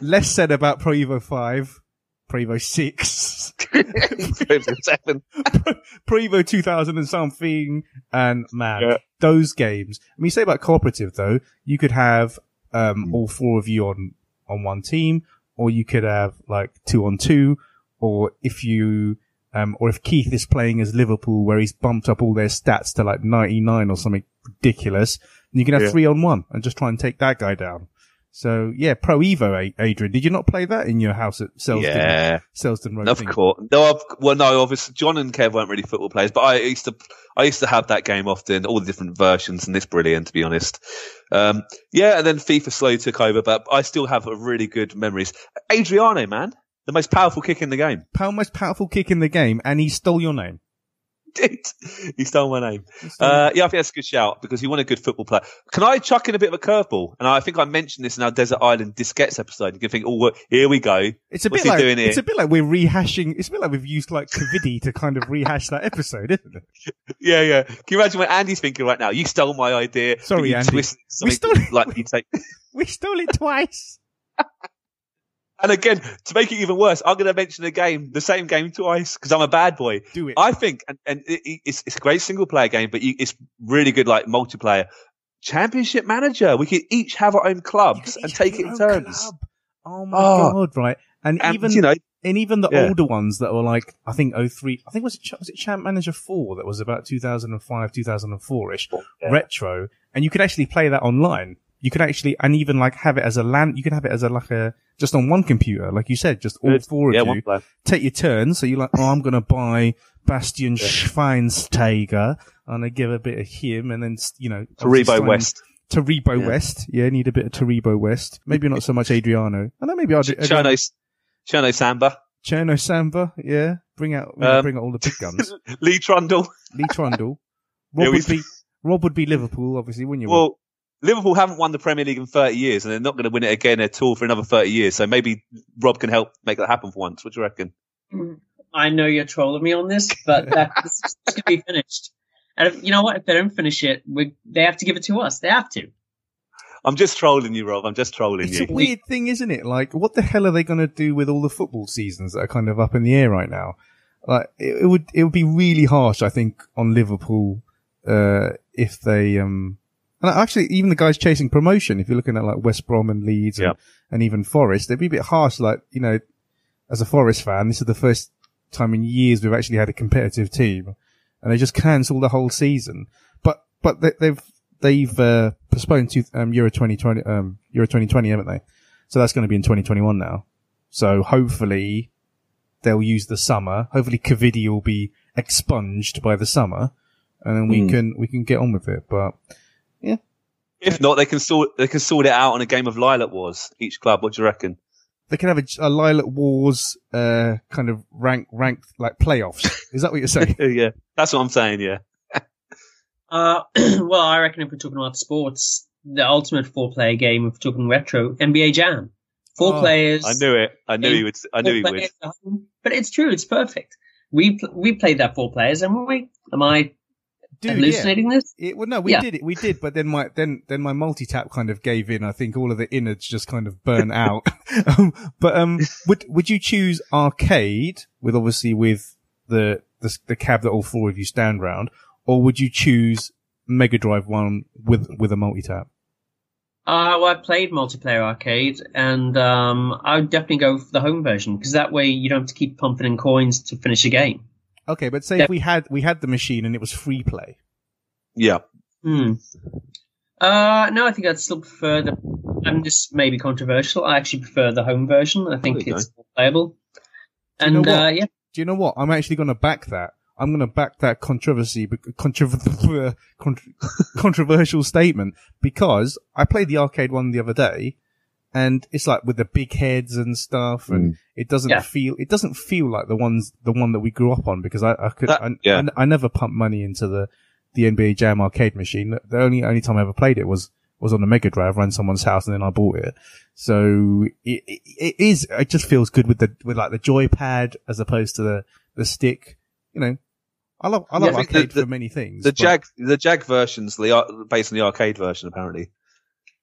Less said about Pro Evo 5, Pro Evo 6, Pro Evo 7. Pro Evo 2000 and something, and man, Yeah. those games. I mean, you say about cooperative though, you could have, um, Hmm. all four of you on, on one team, or you could have like two on two, or if you, um, or if Keith is playing as Liverpool where he's bumped up all their stats to like 99 or something ridiculous, then you can have Yeah. three on one and just try and take that guy down. So yeah, Pro Evo, Adrian, did you not play that in your house at Selsdon? Yeah. Selsdon Road. Of thing? course. No, I've, well, no, obviously, John and Kev weren't really football players, but I used to, I used to have that game often, all the different versions, and it's brilliant, to be honest. Um, yeah, and then FIFA slowly took over, but I still have a really good memories. Adriano, man, the most powerful kick in the game. Power most powerful kick in the game, and he stole your name. Dude, he stole my name. Uh, yeah, I think that's a good shout because he won a good football player. Can I chuck in a bit of a curveball? And I think I mentioned this in our Desert Island Disquettes episode. You can think, oh, well, here we go. it's a what's bit like it's a bit like we're rehashing. It's a bit like we've used like Cavidi to kind of rehash that episode, isn't it? Yeah, yeah. Can you imagine what Andy's thinking right now? You stole my idea. Sorry, Andy. We stole it. like you take. We stole it twice. And again, to make it even worse, I'm going to mention the game, the same game twice, because I'm a bad boy. Do it. I think, and, and it, it- it's, it's a great single player game, but you, it's really good like multiplayer. Championship manager. We could each have our own clubs and take it in turns. club. Oh my Oh. god! Right, and, And even you know, and even the Yeah. older ones that were like I think 03, I think was it was it Champ Manager Four that was about two thousand and five, two thousand and four ish Yeah. retro, and you could actually play that online. You could actually and even like have it as a land. You can have it as a like a just on one computer, like you said, just all four of yeah, you take your turn. So you're like, oh, I'm going to buy Bastian Schweinsteiger and I give a bit of him and then, you know, Taribo West. Taribo Yeah. West. Yeah, need a bit of Taribo West. Maybe not so much Adriano. And then maybe I'll do Cherno, Cherno Samba. Cherno Samba. Yeah. Bring out, Um, bring out all the big guns. Lee Trundle. Lee Trundle. Yeah, Rob would be, Rob would be Liverpool, obviously, wouldn't you? Well, Liverpool haven't won the Premier League in 30 years and they're not going to win it again at all for another 30 years. So maybe Rob can help make that happen for once. What do you reckon? I know you're trolling me on this, but that, this is going to be finished. And if, you know what? If they don't finish it, we, they have to give it to us. They have to. I'm just trolling you, Rob. I'm just trolling It's you. It's a weird thing, isn't it? Like, what the hell are they going to do with all the football seasons that are kind of up in the air right now? Like, it, it would it would be really harsh, I think, on Liverpool uh, if they um. And actually, even the guys chasing promotion, if you're looking at like West Brom and Leeds and, Yeah. and even Forest, they'd be a bit harsh. Like, you know, as a Forest fan, this is the first time in years we've actually had a competitive team, and they just cancel the whole season. But but they, they've they've uh, postponed to um, Euro 2020 um, Euro 2020, haven't they? So that's going to be in 2021 now. So hopefully they'll use the summer. Hopefully Cavidi will be expunged by the summer, and then we Hmm. can we can get on with it. But If not, they can sort they can sort it out on a game of Lylat Wars. Each club. What do you reckon? they can have a, a Lylat Wars uh, kind of rank ranked like playoffs. Is that what you're saying? yeah, that's what I'm saying. Yeah. Uh, well, I reckon if we're talking about sports, the ultimate four-player game, if we're talking retro, NBA Jam. Four Oh, players. I knew it. I knew he would. I knew he would. players at home. But it's true. It's perfect. We pl- we played that four players, and we am I Dude, yeah. hallucinating this? It, well, no, we Yeah. did it. We did, but then my then then my multi tap kind of gave in. I think all of the innards just kind of burnt out. um, but um, would would you choose arcade with obviously with the, the the cab that all four of you stand round, or would you choose Mega Drive one with with a multi tap? Uh, well, I played multiplayer arcade, and um, I would definitely go for the home version because that way you don't have to keep pumping in coins to finish a game. Okay, but say Yeah. if we had we had the machine and it was free play. Yeah. Hmm. Uh, no, I think I'd still prefer the. I'm just maybe controversial. I actually prefer the home version. I think There you it's more playable. Do you know And what? uh, yeah, Do you know what? I'm actually going to back that. I'm going to back that controversy, controver- controversial statement because I played the arcade one the other day, and it's like with the big heads and stuff, and mm. it doesn't Yeah. feel it doesn't feel like the ones the one that we grew up on because I I could That- I, yeah. I, I never pumped money into the the NBA Jam arcade machine. The only only time I ever played it was was on the Mega Drive, ran someone's house, and then I bought it. So it, it, it is. It just feels good with the with like the joypad as opposed to the the stick. You know, I love I love I think the- arcade the- for many things. The but- Jag, the Jag version's the based on the arcade version apparently.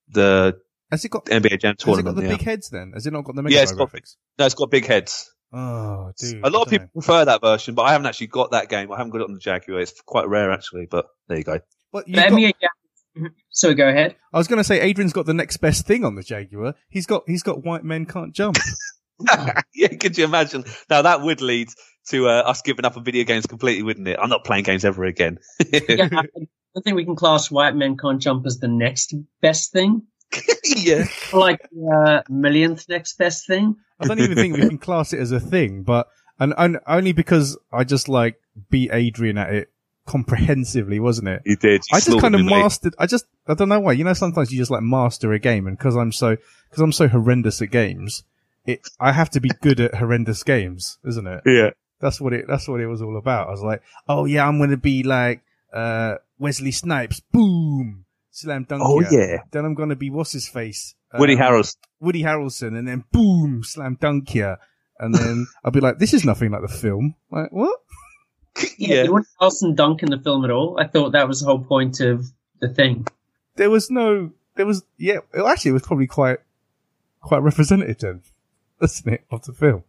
the Has it got? NBA Jam Has it got the yeah. big heads then? Has it not got the Mega Yeah, it's Drive got- graphics? No, it's got big heads. Oh, dude. A lot of people know. prefer that version, but I haven't actually got that game. I haven't got it on the Jaguar. It's quite rare actually, but there you go. Well, you've got- NBA Jam. So go ahead. I was going to say Adrian's got the next best thing on the Jaguar. He's got he's got white men can't jump. yeah, could you imagine? Now that would lead to uh, us giving up on video games completely, wouldn't it? I'm not playing games ever again. Yeah, I I think we can class white men can't jump as the next best thing, yeah. like the uh, millionth next best thing. I don't even think we can class it as a thing, but and, and only because I just like beat Adrian at it comprehensively, wasn't it? You did. You I just kind of me, mate. mastered. I just I don't know why. You know, sometimes you just like master a game, and because I'm so because I'm so horrendous at games, it I have to be good at horrendous games, isn't it? Yeah. That's what it. That's what it was all about. I was like, oh yeah, I'm gonna be like uh Wesley Snipes. Boom, slam dunk. Oh ya. yeah. Then I'm gonna be what's his face, Woody Um, Harrelson. Woody Harrelson, and then boom, slam dunk ya. And then I'll be like, this is nothing like the film. Like what? Yeah, you want Nelson dunk in the film at all? I thought that was the whole point of the thing. There was no. There was yeah. Well, actually, it was probably quite quite representative, wasn't it, of the film?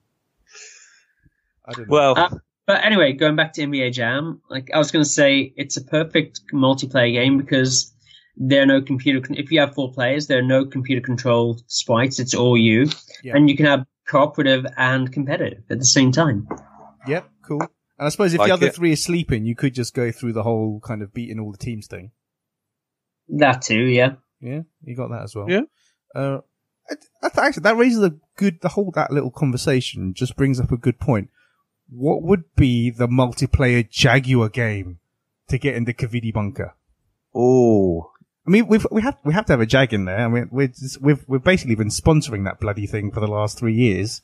I don't know. Well, Uh, But anyway, going back to NBA Jam, like I was going to say, it's a perfect multiplayer game because there are no computer. If you have four players, there are no computer controlled sprites. It's all you, Yeah. and you can have cooperative and competitive at the same time. Yep, cool. And I suppose if Like the other it. three are sleeping, you could just go through the whole kind of beating all the teams thing. That too, yeah. Yeah, you got that as well. Yeah. Uh, I, I th- actually, that raises a good, the whole, that little conversation just brings up a good point. What would be the multiplayer Jaguar game to get into Kavidi Bunker? oh, I mean, we've, we have, we have to have a Jag in there. I mean, we're just, we've, we've basically been sponsoring that bloody thing for the last three years.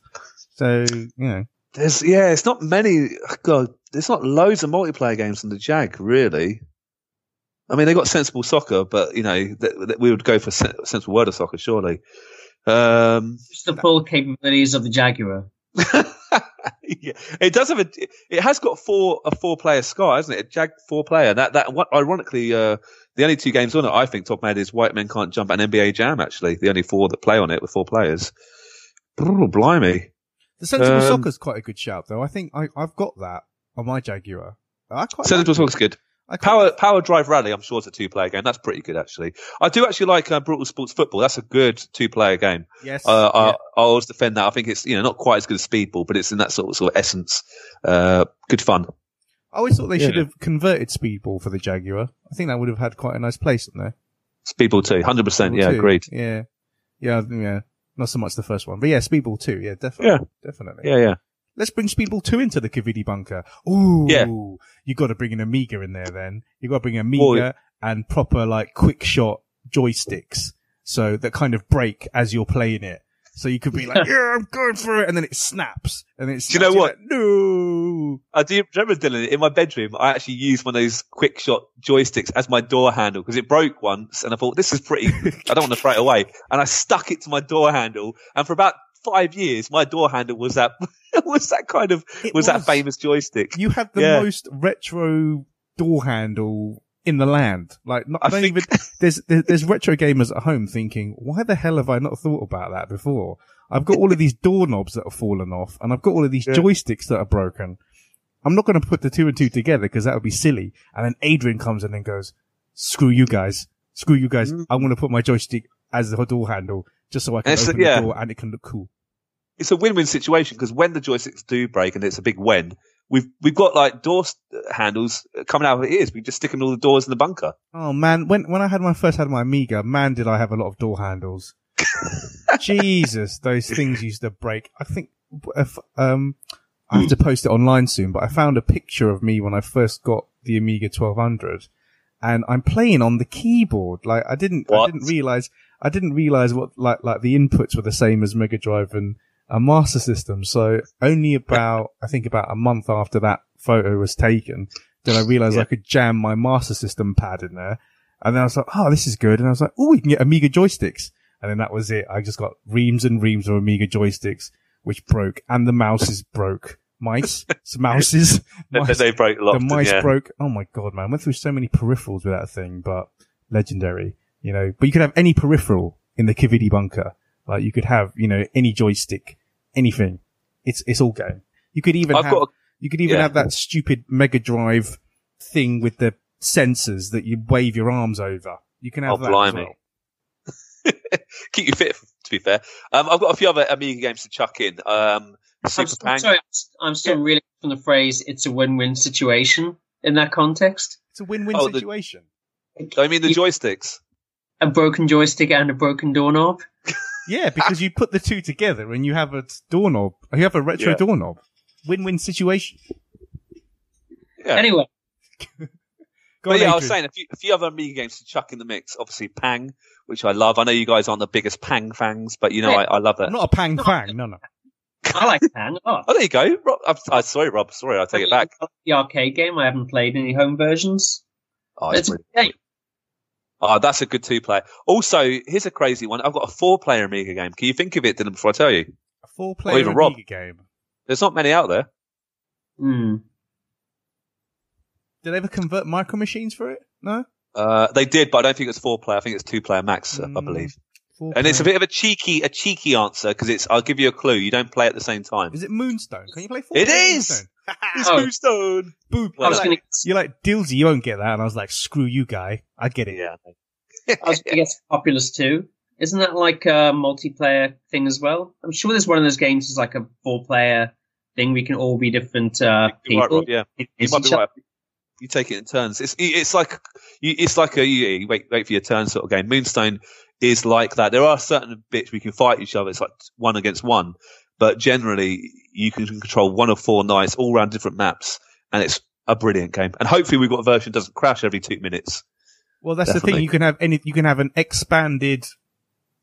So, you know, there's yeah, it's not many. God, there's not loads of multiplayer games on the Jag, really. I mean, they got sensible soccer, but you know, th- th- we would go for sen- sensible word of soccer, surely. Um, Just the full capabilities of the Jaguar. yeah, it does have a. It has got four a four player Sky, hasn't it? A Jag four player. That that what, ironically, uh, the only two games on it I think top head is White Men Can't Jump and NBA Jam. Actually, the only four that play on it with four players. Brr, blimey. the sensible Um, soccer's quite a good shout though. I think I, I've got that on my Jaguar. I quite Sensible like Soccer's good. I Power Power Drive Rally, I'm sure it's a two player game. That's pretty good actually. I do actually like uh, Brutal Sports Football. That's a good two player game. Yes. Uh, I, yeah. I always defend that. I think it's you know not quite as good as Speedball, but it's in that sort of, sort of essence. Uh, good fun. I always thought they should have converted Speedball for the Jaguar. I think that would have had quite a nice place in there. Speedball two, hundred percent. Speedball Yeah, 2. agreed. Yeah. Yeah, yeah. Not so much the first one, but yeah, Speedball 2. Yeah, definitely. Yeah. Definitely. Yeah, yeah. Let's bring Speedball 2 into the Kavidi bunker. Ooh. Yeah. You gotta bring an Amiga in there then. You gotta bring an Amiga Well, and proper like quick shot joysticks. So that kind of break as you're playing it. So you could be like, yeah, I'm going for it. And then it snaps. And it's, Do you know what? no. I do remember Dylan in my bedroom. I actually used one of those quick shot joysticks as my door handle because it broke once, and I thought this is pretty. I don't want to throw it away, and I stuck it to my door handle, and for about five years, my door handle was that was that kind of It was, that famous joystick. You have the Yeah. most retro door handle in the land. Like, not, I I don't think- even, there's, there's, retro gamers at home thinking, why the hell have I not thought about that before? I've got all of these doorknobs that have fallen off and I've got all of these Yeah. joysticks that are broken. I'm not going to put the two and two together because that would be silly. And then Adrian comes in and goes, screw you guys. Screw you guys. Mm. I want to put my joystick as the door handle just so I can open yeah. the door and it can look cool. it's a win-win situation because when the joysticks do break, and it's a big when, we've we've got like door handles coming out of our ears. We just stick them in all the doors in the bunker. Oh man, when when I had my first had my Amiga, man, did I have a lot of door handles. Jesus, those things used to break. I think if um, I have to post it online soon, but I found a picture of me when I first got the Amiga 1200, and I'm playing on the keyboard. Like I didn't, I didn't realize, I didn't realize what like like the inputs were the same as Mega Drive and a Master System. So only about I think about a month after that photo was taken, did I realize Yeah. I could jam my Master System pad in there. And then I was like, oh, this is good. And I was like, oh, we can get Amiga joysticks. And then that was it. I just got reams and reams of Amiga joysticks, which broke. And the mouses broke. Mice, s- mouses, mice, they lot. the mice yeah. broke. Oh my god, man! I went through so many peripherals with that thing, but legendary. you know, but you could have any peripheral in the Kividi bunker. Like you could have, you know, any joystick, anything. It's, it's all game. You could even I've have, got a- you could even yeah. have that stupid Mega Drive thing with the sensors that you wave your arms over. You can have Oh, that as blimey. well. Keep you fit, to be fair. Um, I've got a few other Amiga games to chuck in. Um, I'm, Super still, Pang. sorry, I'm still reeling from the phrase "it's a win-win situation" in that context. It's a win-win Oh, the- situation. I mean the You- joysticks. a broken joystick and a broken doorknob. Yeah, because you put the two together and you have a doorknob. You have a retro Yeah. doorknob. Win-win situation. Yeah. Anyway, Go But on, yeah, I was Adrian. saying a few, a few other Amiga games to chuck in the mix. Obviously, Pang, which I love. I know you guys aren't the biggest Pang fans, but you know Yeah. I, I love that. I'm not a pang fang. No, no. I like Pang a lot. Oh, there you go. Rob, I'm, I'm sorry, Rob. Sorry, I take it back. The arcade game. I haven't played any home versions. Oh, It's it's a brilliant. good game. Oh, that's a good two player. Also, here's a crazy one. I've got a four player Amiga game. Can you think of it, Dylan, before I tell you? A four-player even Rob. Amiga game. There's not many out there. Hmm. Did they ever convert micro machines for it? No. Uh, they did, but I don't think it's four player. I think it's two player max, uh, I Mm, believe. Four And it's a bit of a cheeky, a cheeky answer because it's. I'll give you a clue. You don't play at the same time. Is it Moonstone? Can you play four? It player! Moonstone? It's Oh. Moonstone. Boop. I was You're going like, to. you're like Dilsey. You won't get that. And I was like, screw you, guy. I get it. Yeah. I was going to guess Populous too. Isn't that like a multiplayer thing as well? I'm sure there's one of those games is like a four-player thing. We can all be different uh, You're right, people. Rob, yeah. You might be right. You take it in turns. It's it's like you, it's like a you, you wait wait for your turn sort of game. Moonstone is like that. There are certain bits we can fight each other. It's like one against one, but generally you can control one of four knights all around different maps, and it's a brilliant game. And hopefully we've got a version that doesn't crash every two minutes. Well, that's the thing. You can have any. You can have an expanded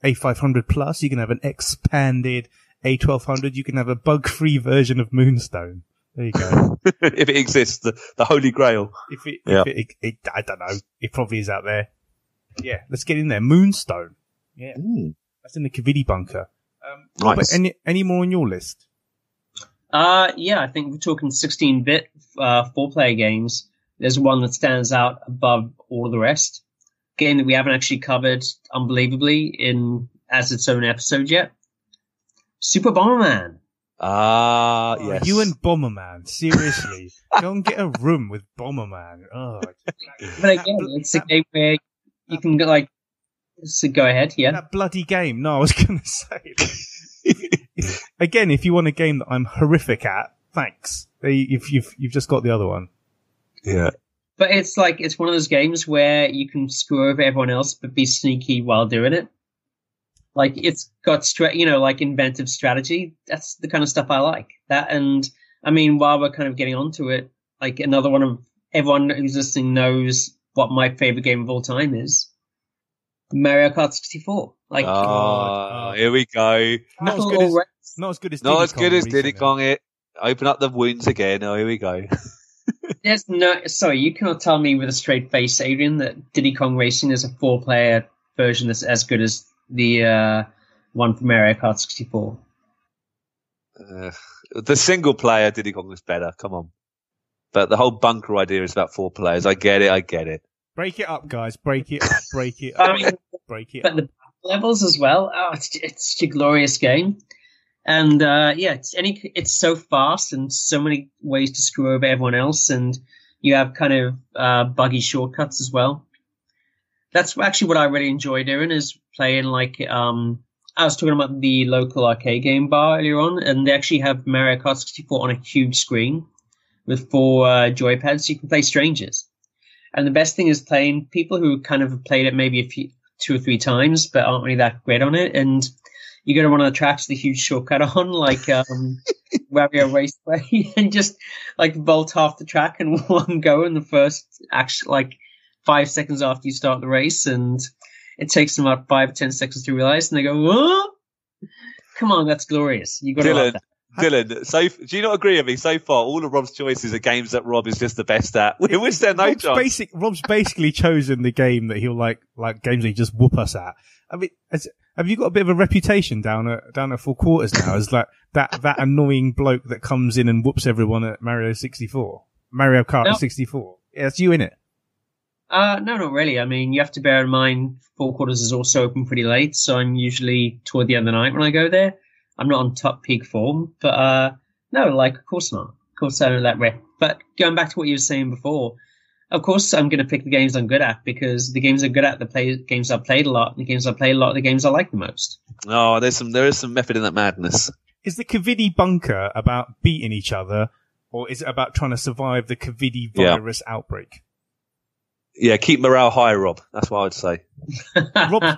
A500 plus. You can have an expanded A1200. You can have a bug-free version of Moonstone. There you go. if it exists, the, the holy grail. if it, Yeah. if it, it, it, I don't know. It probably is out there. Yeah, let's get in there. Moonstone. Yeah, that's in the Kavidi bunker. Um, Nice. but any any more on your list? Uh, yeah, I think we're talking 16-bit uh, four-player games. There's one that stands out above all the rest. Game that we haven't actually covered, unbelievably, in as its own episode yet. Super Bomberman. Ah, Oh, yes. You and Bomberman, seriously, go and get a room with Bomberman. Oh, But again, it's a game where you can go like. So go ahead, yeah. that bloody game. No, I was going to say. if- again, if you want a game that I'm horrific at, thanks. You- You've you've you've just got the other one. yeah. But it's like it's one of those games where you can screw over everyone else, but be sneaky while doing it. Like it's got stra- you know, like inventive strategy. That's the kind of stuff I like. That and I mean, while we're kind of getting onto it, like another one of everyone who's listening knows what my favorite game of all time is. Mario Kart 64. Like Ah, Oh. here we go. Not as good as Royale- not as good as Not Diddy as good Kong as Diddy recently. Kong it. Open up the wounds again. Oh, here we go. There's no sorry, you cannot tell me with a straight face, Adrian, that Diddy Kong Racing is a four player version that's as good as the uh, one from Mario Kart 64. Uh, the single player Diddy Kong was better. Come on. But the whole bunker idea is about four players. I get it. I get it. Break it up, guys. Break it up. Break it I up. mean, Break it but up. the levels as well. Oh, it's it's such a glorious game, and uh, yeah, it's any it's so fast and so many ways to screw over everyone else, and you have kind of uh, buggy shortcuts as well. That's actually what I really enjoy doing is playing like um. I was talking about the local arcade game bar earlier on, and they actually have Mario Kart 64 on a huge screen with four uh, joypads, so you can play strangers. And the best thing is playing people who kind of have played it maybe a few, two or three times, but aren't really that great on it. And you go to one of the tracks with a huge shortcut on, like um, Wario Raceway, and just like vault half the track in one go in the first actual like five seconds after you start the race, and it takes them about five or ten seconds to realize, and they go, "What? Come on, that's glorious! You got to love that." Dylan, so do you not agree with me? So far, all of Rob's choices are games that Rob is just the best at. We wish there no Rob's, chance. basic, Rob's basically chosen the game that he'll like, like games that he just whoop us at. I mean, has, have you got a bit of a reputation down at down at four quarters now as like that that annoying bloke that comes in and whoops everyone at Mario sixty four, Mario Kart No. sixty four? Yeah, it's you in it. Uh, no, not really. I mean, you have to bear in mind four quarters is also open pretty late, so I'm usually toward the end of the night when I go there. I'm not on top peak form, but uh, no, like of course not. Of course I don't let rip. But going back to what you were saying before, of course I'm going to pick the games I'm good at because the games I'm good at, the play games I've played a lot, the games I played a lot, the games I like the most. Oh, there's some there is some method in that madness. Is the Kavidi bunker about beating each other, or is it about trying to survive the Kavidi Yeah. virus outbreak? Yeah, keep morale high, Rob. That's what I'd say. Rob,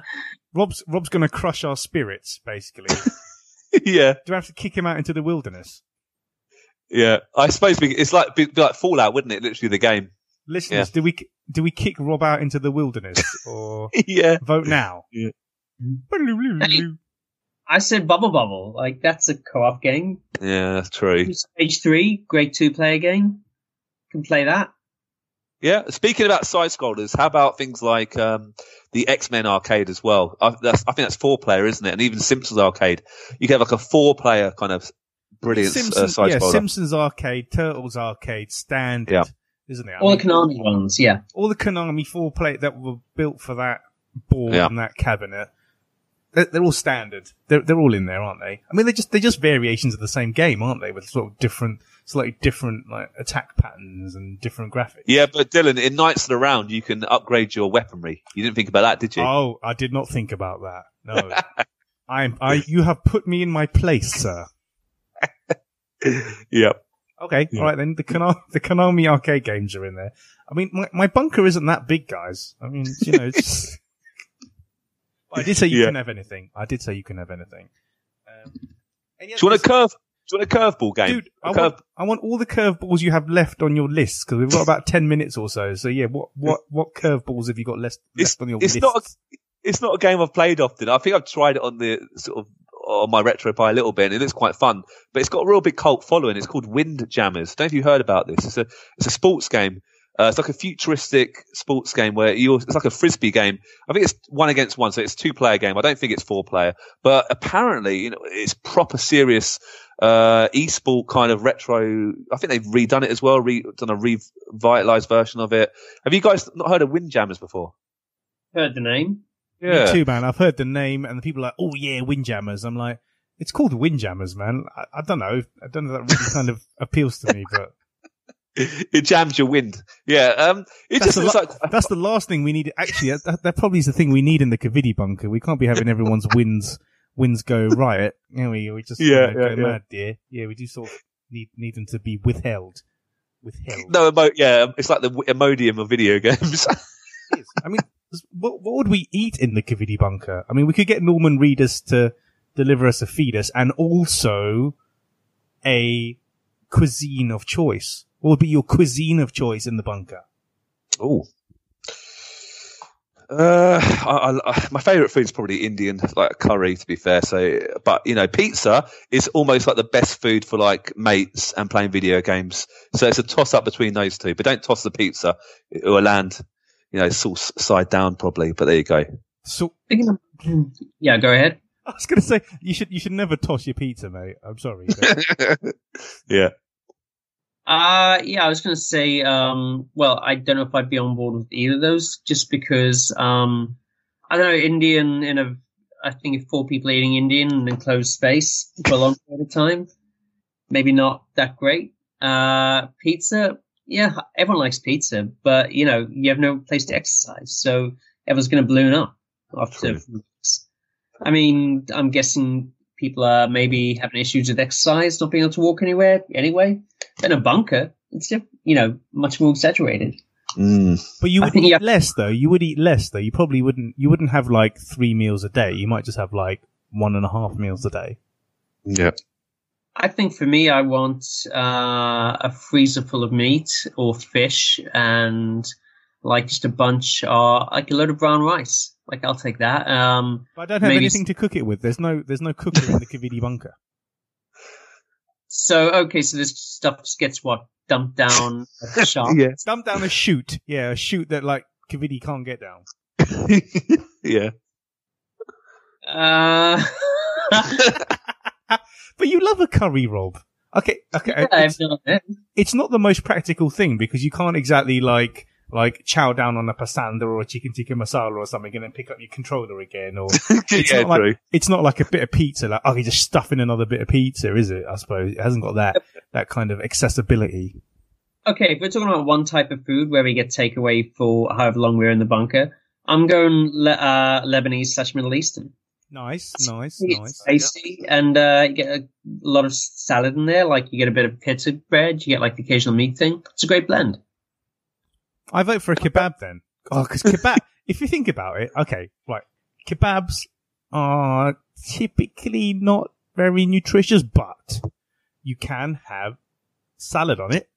Rob's Rob's going to crush our spirits, basically. yeah, Do we have to kick him out into the wilderness? yeah. I suppose we, it's like be, be like Fallout, wouldn't it? Literally the game. Listeners, do we do we kick Rob out into the wilderness or yeah. vote now? Yeah. I said Bubble Bobble, like that's a co-op game. Yeah, that's true. Stage three, great two-player game. Can play that. Yeah. Speaking about side scrollers, how about things like um, the X Men arcade as well? I, that's, I think that's four player, isn't it? And even Simpsons arcade, you can have like a four player kind of brilliant uh, Simpsons, side yeah. Simpsons arcade, Turtles arcade, standard, Yeah. isn't it? I All mean, the Konami ones, yeah. all the Konami four player that were built for that board Yeah. and that cabinet, they're, they're all standard. They're they're all in there, aren't they? I mean, they're just they're just variations of the same game, aren't they? With sort of different, slightly different like attack patterns and different graphics. yeah, but Dylan, in Knights of the Round, you can upgrade your weaponry. You didn't think about that, did you? Oh, I did not think about that. No, I'm I. You have put me in my place, sir. yep. Okay, Yeah. all right then. The Konami, the Konami arcade games are in there. I mean, my, my bunker isn't that big, guys. I mean, you know, it's. I did say you Yeah. can have anything. I did say you can have anything. Um, Do you want a curve? Do you want a curveball game? dude? A I curve- want, I want all the curveballs you have left on your list because we've got about ten minutes or so. So yeah, what what what curveballs have you got left, It's- left on your it's list? not a- it's not a game I've played often. I think I've tried it on the sort of on my RetroPie a little bit, and it looks quite fun. But it's got a real big cult following. It's called Windjammers. Don't know if you heard about this. It's a it's a sports game. Uh, it's like a futuristic sports game where you it's like a frisbee game. I think it's one against one, so it's two player game. I don't think it's four player, but apparently you know it's proper serious uh e-sport kind of retro. I think they've redone it as well, re- done a revitalized version of it. Have you guys not heard of Windjammers before? Heard the name. Me too, man. I've heard the name, and the people are like, "Oh yeah, Windjammers." I'm like, "It's called Windjammers, man." I, I don't know. I don't know. If that really kind of appeals to me, but it jams your wind. Yeah, um, it That's just a looks lot- like that's the last thing we need. Actually, that, that probably is the thing we need in the Kavidi bunker. We can't be having everyone's wins winds go riot. You know, we we just you Yeah, know, yeah, go yeah. mad, dear. Yeah, we do sort of need need them to be withheld. Withheld. no emo- Yeah, it's like the Imodium of video games. I mean, what, what would we eat in the Kavidi bunker? I mean, we could get Norman Reedus to deliver us a fetus and also a cuisine of choice. What would be your cuisine of choice in the bunker? oh. Uh, I, I, my favorite food is probably Indian, like curry, to be fair. So, but you know, pizza is almost like the best food for like mates and playing video games. So it's a toss up between those two. But don't toss the pizza; it will land, you know, sauce side down probably. But there you go. So, yeah, go ahead. I was going to say you should you should never toss your pizza, mate. I'm sorry. yeah. Uh, yeah, I was going to say, um, well, I don't know if I'd be on board with either of those just because, um, I don't know, Indian in a, I think if four people eating Indian in an enclosed space for a long period of time, maybe not that great. Uh, pizza, yeah, everyone likes pizza, but you know, you have no place to exercise. So everyone's going to balloon up after. True. I mean, I'm guessing people are maybe having issues with exercise, not being able to walk anywhere anyway. In a bunker, it's just, you know much more exaggerated. Mm. But you would think eat you have- less though. You would eat less though. You probably wouldn't. You wouldn't have like three meals a day. You might just have like one and a half meals a day. Yeah. I think for me, I want uh, a freezer full of meat or fish and like just a bunch or like a load of brown rice. Like I'll take that. Um, But I don't have Maybe- anything to cook it with. There's no. There's no cooker in the Kavidi bunker. So okay, so this stuff just gets what dumped down at the shop. Yeah. Dump down a chute. Yeah, a chute that like Kavidi can't get down. yeah. Uh, But you love a curry, Rob. Okay, okay. yeah, it's, I've done it. it's not the most practical thing because you can't exactly like like chow down on a pasanda or a chicken tikka masala or something, and then pick up your controller again. Or it's yeah, not like it's not like a bit of pizza. Like oh, you just stuff in another bit of pizza, is it? I suppose it hasn't got that that kind of accessibility. Okay, if we're talking about one type of food where we get takeaway for however long we're in the bunker, I'm going le- uh, Lebanese slash Middle Eastern. Nice, nice, It's nice. tasty, and uh, you get a lot of salad in there. Like you get a bit of pizza bread, you get like the occasional meat thing. It's a great blend. I vote for a kebab then. Oh, because kebab. if you think about it, okay, right, kebabs are typically not very nutritious, but you can have salad on it.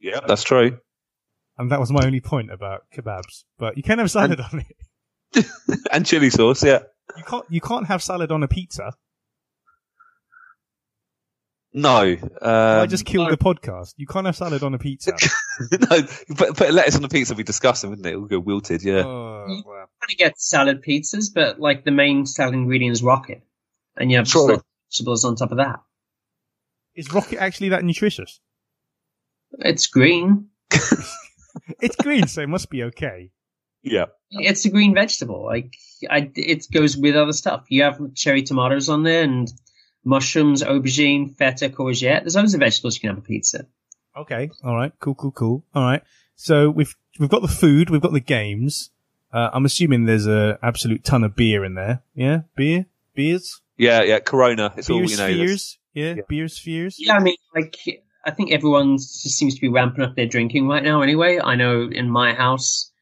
Yeah, that's true. And that was my only point about kebabs. But you can have salad on it. and chili sauce, yeah. You can't. You can't have salad on a pizza. No. Um, I just killed the podcast. You can't have salad on a pizza. no, put, put lettuce on the pizza would be disgusting, wouldn't it? It would go wilted, yeah. Oh, wow. Kind of get salad pizzas, but like the main salad ingredient is rocket, and you have True. just vegetables on top of that. Is rocket actually that nutritious? It's green. It's green, so it must be okay. Yeah. It's a green vegetable. Like I, it goes with other stuff. You have cherry tomatoes on there and mushrooms, aubergine, feta, courgette. There's loads of vegetables you can have a pizza. Okay. All right. Cool. Cool. Cool. All right. So we've we've got the food. We've got the games. Uh, I'm assuming there's a absolute ton of beer in there. Yeah, beer, beers, Yeah, yeah, Corona. It's all, you know. that's- spheres. Yeah, yeah. beer spheres. Yeah, I mean, like I think everyone just seems to be ramping up their drinking right now. Anyway, I know in my house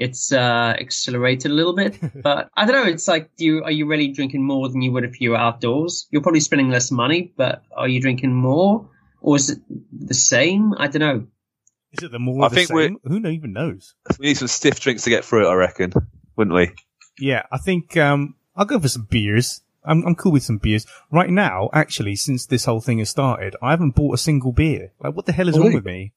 it's uh, accelerated a little bit, but I don't know. It's like, do you are you really drinking more than you would if you were outdoors? You're probably spending less money, but are you drinking more, or is it the same? I don't know. Is it the more I the think we're- same? Who even knows? We need some stiff drinks to get through it, I reckon. Wouldn't we? Yeah, I think um, I'll go for some beers. I'm I'm cool with some beers right now. Actually, since this whole thing has started, I haven't bought a single beer. Like, what the hell is wrong Really? with me?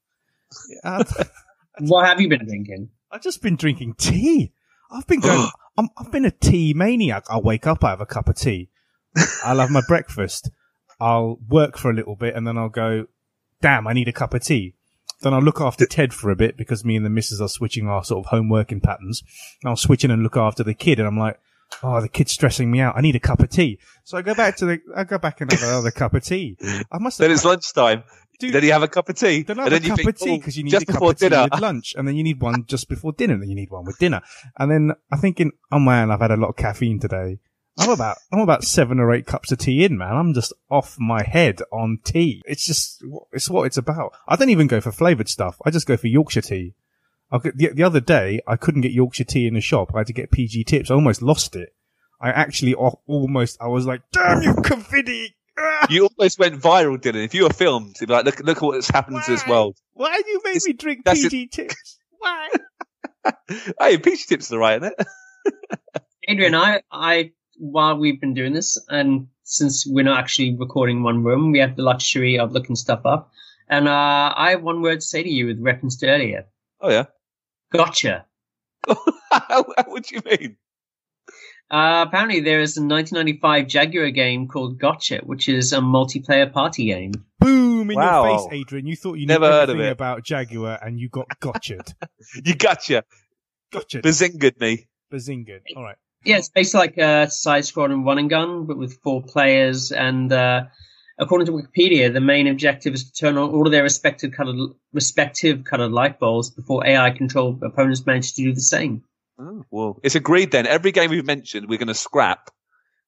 I've, What have you been drinking? I've just been drinking tea. I've been going. I'm, I've been a tea maniac. I'll wake up, I have a cup of tea. I'll have my breakfast. I'll work for a little bit, and then I'll go. Damn, I need a cup of tea. Then I'll look after Ted for a bit because me and the missus are switching our sort of home working patterns. And I'll switch in and look after the kid, and I'm like, oh, the kid's stressing me out. I need a cup of tea. So I go back to the, I go back and have another cup of tea. I must have Then it's lunchtime. Dude, then you have a cup of tea. then and have then a cup think, of tea oh, because you need just a cup before of tea dinner. with lunch, and then you need one just before dinner, and then you need one with dinner. And then I'm thinking, oh man, I've had a lot of caffeine today. I'm about I'm about seven or eight cups of tea in, man. I'm just off my head on tea. It's just it's what it's about. I don't even go for flavored stuff. I just go for Yorkshire tea. I could, the, the other day, I couldn't get Yorkshire tea in the shop. I had to get PG tips. I almost lost it. I actually almost, I was like, damn you, Confidi! You almost went viral, Dylan. If you were filmed, you'd be like, look, look at what's happened to this world. Why do you make It's- me drink that's it. PG tips? Why? Hey, peach tips are right, isn't it? Adrian, I, I, while we've been doing this, and since we're not actually recording in one room, we have the luxury of looking stuff up. And uh, I have one word to say to you with reference to earlier. Oh yeah. Gotcha. what do you mean? Uh, apparently, there is a 1995 Jaguar game called Gotcha, which is a multiplayer party game. Boom in Wow. your face, Adrian. You thought you Never knew heard of it. about Jaguar and you got gotcha'd. You gotcha. gotcha'd. Bazingaed me. Bazinga. All right. Yeah, it's basically like a side-scrolling run and gun, but with four players. And uh, according to Wikipedia, the main objective is to turn on all of their respective colored, respective colored light bulbs before AI-controlled opponents manage to do the same. Oh, well, it's agreed then. Every game we've mentioned, we're going to scrap.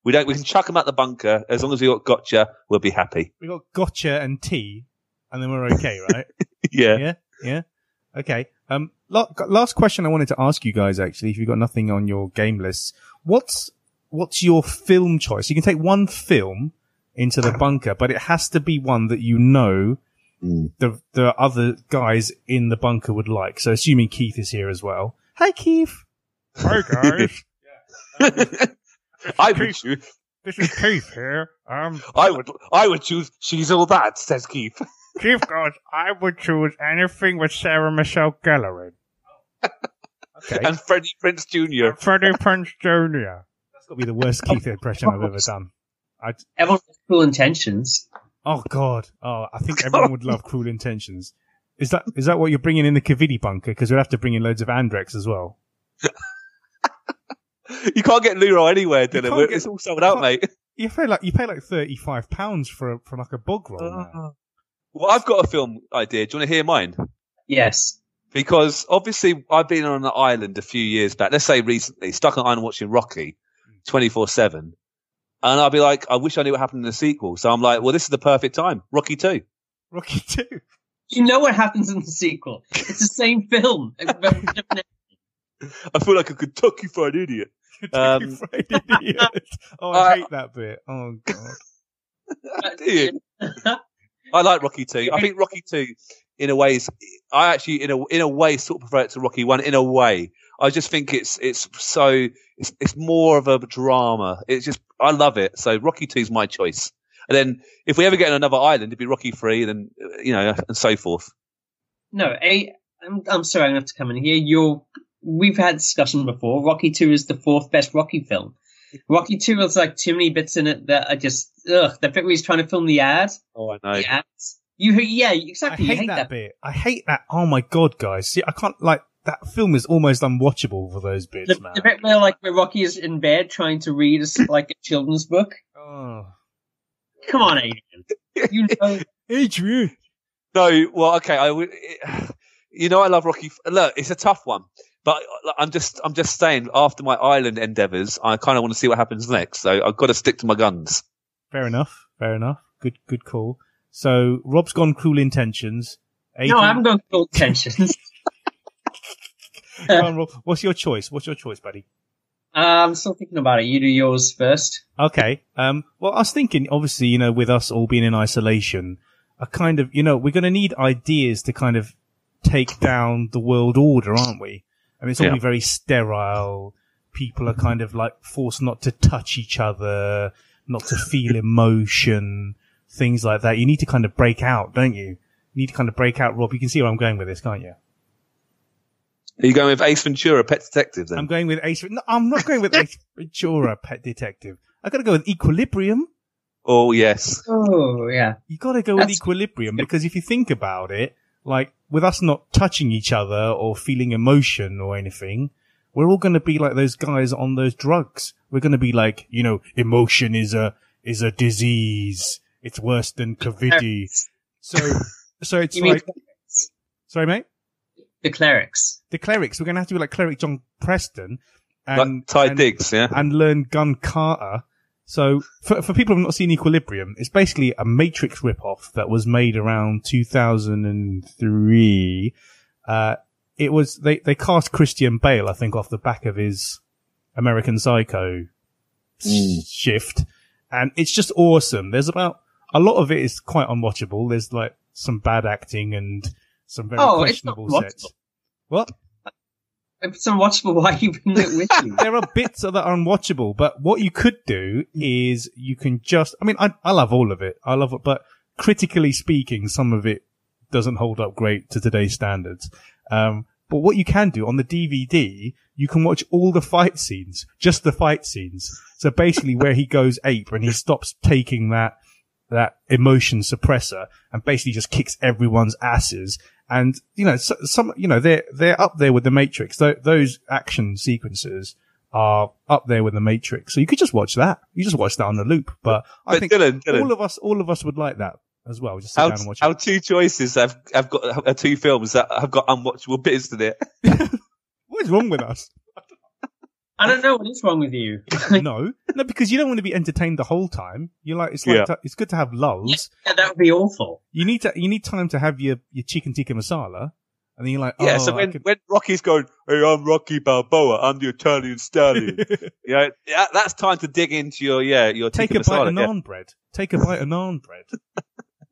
We don't. We can chuck them out the bunker as long as we got gotcha. We'll be happy. We got gotcha and tea, and then we're okay, right? Yeah. yeah. Yeah. Okay. Um, la- last question I wanted to ask you guys, actually, if you've got nothing on your game lists, what's, what's your film choice? You can take one film into the bunker, but it has to be one that you know Mm. the, the other guys in the bunker would like. So assuming Keith is here as well. Hi, Keith. Hi, guys. I would choose. this is Keith here. Um, I would. I would choose. She's all that, says Keith. Keith goes, I would choose anything with Sarah Michelle Gellar in. Okay. And Freddie Prinze Jr. Freddie Prinze Jr. That's got to be the worst Keith impression I've ever done. I, Everyone has cool intentions. oh God. Oh, I think everyone would love Cruel Intentions. Is that is that what you're bringing in the Kavidi bunker? Because we'd have to bring in loads of Andrex as well. You can't get Leroy anywhere, You Dylan. get- it's all sold out, mate. You pay like you pay like thirty five pounds for a, for like a bog roll. now. Uh, well, I've got a film idea. Do you want to hear mine? Yes. Because obviously, I've been on an island a few years back. Let's say recently, stuck on an island watching Rocky, hmm. twenty four seven, and I'll be like, I wish I knew what happened in the sequel. So I'm like, well, this is the perfect time. Rocky two. Rocky two. You know what happens in the sequel. It's the same film. but with different- I feel like a Kentucky Fried Idiot. Um, Fried idiot. Oh, I uh, hate that bit. Oh god. Do you? I like Rocky two. I think Rocky two, in a way, is I actually in a in a way sort of prefer it to Rocky one. In a way, I just think it's it's so it's it's more of a drama. It's just I love it. So Rocky two is my choice. And then if we ever get on another island, it'd be Rocky three, and then uh, you know, and so forth. no, a, I'm, I'm sorry, I'm going to have to come in here. You're, we've had discussion before. Rocky 2 is the fourth best Rocky film. Rocky 2 has like too many bits in it that are just, ugh, the bit where he's trying to film the ad. Oh, I know. The ads. You, yeah, I exactly. hate, you hate that, that. bit. I hate that. Oh my god, guys! See, I can't like that film is almost unwatchable for those bits, The, man. the bit where like where Rocky is in bed trying to read a s like a children's book. Oh, Come on, Adrian. You know, Adrian. No, well, okay. I would. You know, I love Rocky. Look, it's a tough one, but I'm just, I'm just saying. After my island endeavors, I kind of want to see what happens next. So I've got to stick to my guns. Fair enough. Fair enough. Good, good call. So Rob's gone cruel intentions. no, I haven't got full tensions. Go on, Rob. What's your choice? What's your choice, buddy? Uh, I'm still thinking about it. You do yours first. Okay. Um, well, I was thinking, obviously, you know, with us all being in isolation, a kind of, you know, we're going to need ideas to kind of take down the world order, aren't we? I mean, it's all Yeah. very sterile. People are kind of like forced not to touch each other, not to feel emotion, things like that. You need to kind of break out, don't you? You need to kind of break out, Rob. You can see where I'm going with this, can't you? Are you going with Ace Ventura, Pet Detective? Then I'm going with Ace. No, I'm not going with Ace Ventura, Pet Detective. I got to go with Equilibrium. oh yes, Oh yeah. You got to go with equilibrium because if you think about it, like with us not touching each other or feeling emotion or anything, we're all going to be like those guys on those drugs. We're going to be like, you know, emotion is a is a disease. It's worse than COVID. So, so it's You mean like, sorry, mate. the clerics? The clerics. We're going to have to be like cleric John Preston and like Taye and- Diggs. Yeah, and learn Gun Kata. So for, for people who have not seen Equilibrium, it's basically a Matrix ripoff that was made around 2003. Uh, it was, they, they cast Christian Bale, I think, off the back of his American Psycho Mm. shift. And it's just awesome. There's about, a lot of it is quite unwatchable. There's like some bad acting and some very Oh, it's not questionable sets. What? If it's unwatchable, why are you bringing it with you? there are bits of that are unwatchable, but what you could do is you can just, I mean, I, I love all of it. I love it, but critically speaking, some of it doesn't hold up great to today's standards. Um, but what you can do on the DVD, you can watch all the fight scenes, just the fight scenes. So basically where he goes ape and he stops taking that, that emotion suppressor and basically just kicks everyone's asses. And, you know, so, some, you know, they're, they're up there with the Matrix. Th- those action sequences are up there with the Matrix. So you could just watch that. You just watch that on the loop. But I think Dylan, Dylan, all of us, all of us would like that as well. Just sit our, down and watch our it. two choices have have got two films that have got unwatchable bits in it. What is wrong with us? I don't know what is wrong with you. no, no, because you don't want to be entertained the whole time. You're like, it's like, Yeah. to- it's good to have lulls. yeah, that would be awful. You need to, you need time to have your, your chicken tikka masala. And then you're like, Yeah, oh, so when, can- when Rocky's going, hey, I'm Rocky Balboa, I'm the Italian stallion. you know, that, that's time to dig into your, yeah, your take tikka a bite masala, of yeah. naan bread. Take a bite of naan bread.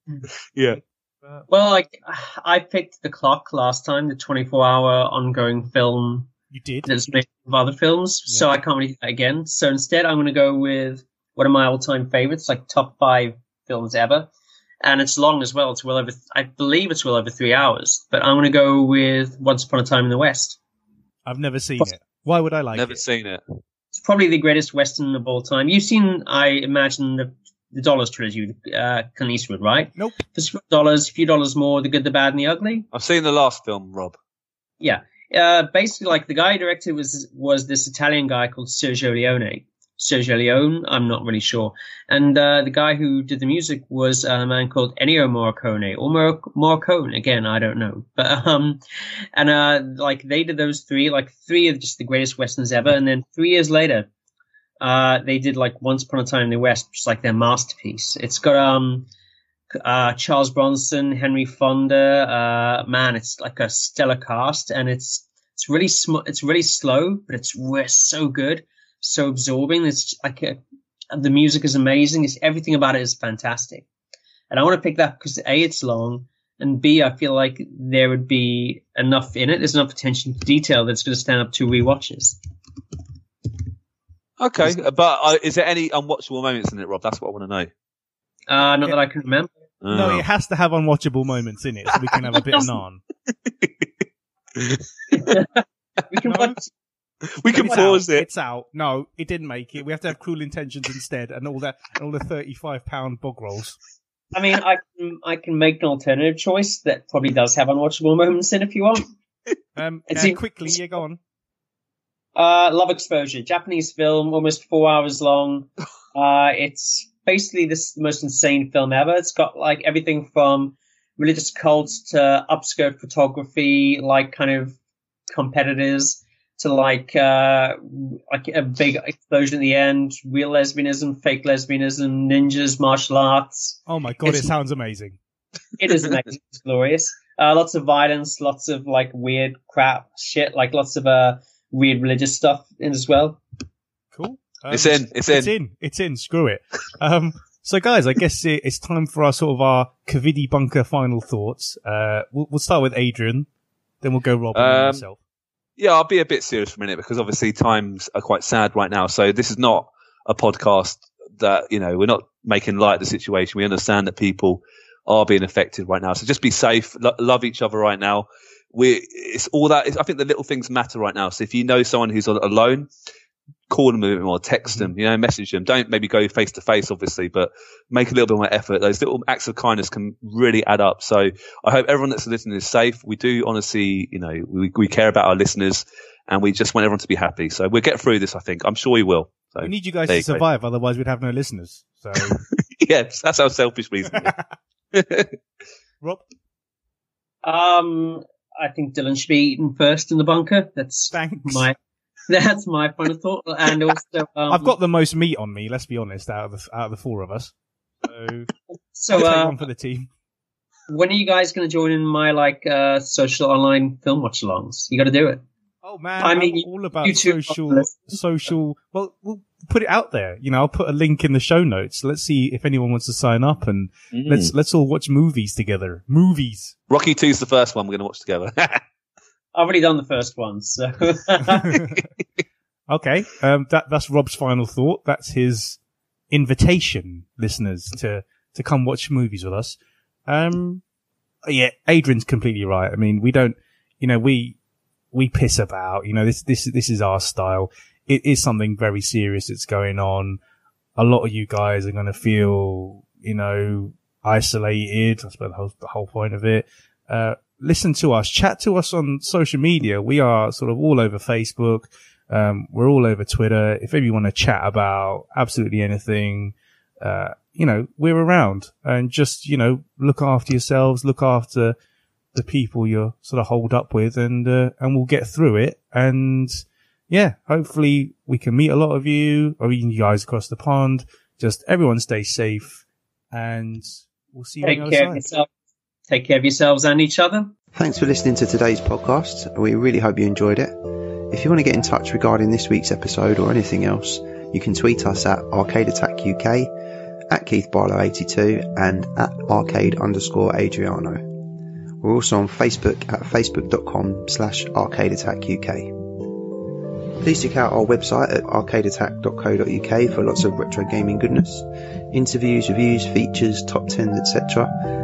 Hmm. Yeah. Well, like I picked the clock last time, the 24-hour ongoing film You did. that's made of other films. So I can't really do that again. So instead, I'm going to go with one of my all-time favorites, like top five films ever. And it's long as well. It's well over, I believe it's well over three hours. But I'm going to go with Once Upon a Time in the West. I've never seen it. Why would I like Never it? Never seen it. It's probably the greatest western of all time. You've seen, I imagine, the the Dollars trilogy with uh, Clint Eastwood, right? Nope. For some dollars, a few dollars more, The Good, the Bad, and the Ugly. I've seen the last film, Rob. Yeah. Uh, basically, like the guy who directed was was this Italian guy called Sergio Leone. Sergio Leone, I'm not really sure. And uh, the guy who did the music was a man called Ennio Morricone or Mor- Morricone. Again, I don't know. But um, and uh, like they did those three, like three of just the greatest westerns ever. And then three years later, uh, they did like Once Upon a Time in the West, which is like their masterpiece. It's got um, uh, Charles Bronson, Henry Fonda. Uh, man, it's like a stellar cast, and it's it's really sm- it's really slow, but it's re- so good, so absorbing. It's like a, the music is amazing. It's everything about it is fantastic, and I want to pick that because a it's long. And B, I feel like there would be enough in it. There's enough attention to detail that's going to stand up to rewatches. Okay, but uh, is there any unwatchable moments in it, Rob? That's what I want to know. Uh, not that I can remember. No, Oh. it has to have unwatchable moments in it, so we can have a bit of non. We can No. watch. we can It's pause out. it. It's out. No, it didn't make it. We have to have cruel intentions instead, and all that, and all the thirty-five pound bog rolls. I mean, I can I can make an alternative choice that probably does have unwatchable moments in if you want. Um, It's uh, in- quickly, yeah, go on. Uh, Love Exposure, Japanese film, almost four hours long. Uh, it's basically this the most insane film ever. It's got like everything from religious cults to upskirt photography, like kind of competitors, to like uh, like a big explosion at the end, real lesbianism, fake lesbianism, ninjas, martial arts. Oh my god, It's- it sounds amazing. It is amazing. it's glorious. Uh, lots of violence, lots of like weird crap shit, like lots of uh weird religious stuff in as well. Um, It's in. It's It's in. in. It's in. Screw it. Um, so guys, I guess it, it's time for our sort of our Cavidi bunker final thoughts. Uh, we'll, we'll start with Adrian, then we'll go Rob and Um, myself. Yeah, I'll be a bit serious for a minute because obviously times are quite sad right now. So this is not a podcast that, you know, we're not making light of the situation. We understand that people are being affected right now. So just be safe, lo- love each other right now. We, it's all that, I think the little things matter right now. So if you know someone who's alone, call them a bit more, text them, you know, message them. Don't maybe go face to face, obviously, but make a little bit more effort. Those little acts of kindness can really add up. So I hope everyone that's listening is safe. We do honestly, you know, we, we care about our listeners and we just want everyone to be happy. So we'll get through this, I think. I'm sure we will. So We need you guys to you go. survive, otherwise we'd have no listeners. So, yes, that's our selfish reason. Rob, Um, I think Dylan should be eaten first in the bunker. That's thanks. my that's my final thought. And also, um, I've got the most meat on me. Let's be honest, out of the out of the four of us. So, so take uh, one for the team. when are you guys going to join in my like uh social online film watch alongs? You got to do it. Oh man, I I mean, am all about you two social, social. Well, we'll put it out there. You know, I'll put a link in the show notes. Let's see if anyone wants to sign up, and Mm. let's let's all watch movies together. Movies. Rocky Two's the first one we're going to watch together. I've already done the first one, so okay, um, that that's Rob's final thought. That's his invitation, listeners, to to come watch movies with us. Um, yeah, Adrian's completely right. I mean, we don't, you know, we we piss about. You know, this this this is our style. It is something very serious that's going on. A lot of you guys are going to feel, you know, isolated. That's the whole, the whole point of it. Uh, listen to us, chat to us on social media. We are sort of all over Facebook. Um, we're all over Twitter. If ever you want to chat about absolutely anything, uh, you know, we're around and just, you know, look after yourselves, look after the people you're sort of holed up with and, uh, and we'll get through it. And yeah, hopefully we can meet a lot of you or even you guys across the pond. Just everyone stay safe and we'll see you take on the other side. Take care of yourselves and each other. Thanks for listening to today's podcast. We really hope you enjoyed it. If you want to get in touch regarding this week's episode or anything else, you can tweet us at Arcade Attack UK, at Keith Barlow 82 and at arcade underscore Adriano. We're also on Facebook at facebook.com slash arcade attack UK. Please check out our website at arcadeattack.co.uk for lots of retro gaming goodness, interviews, reviews, features, top 10s, etc.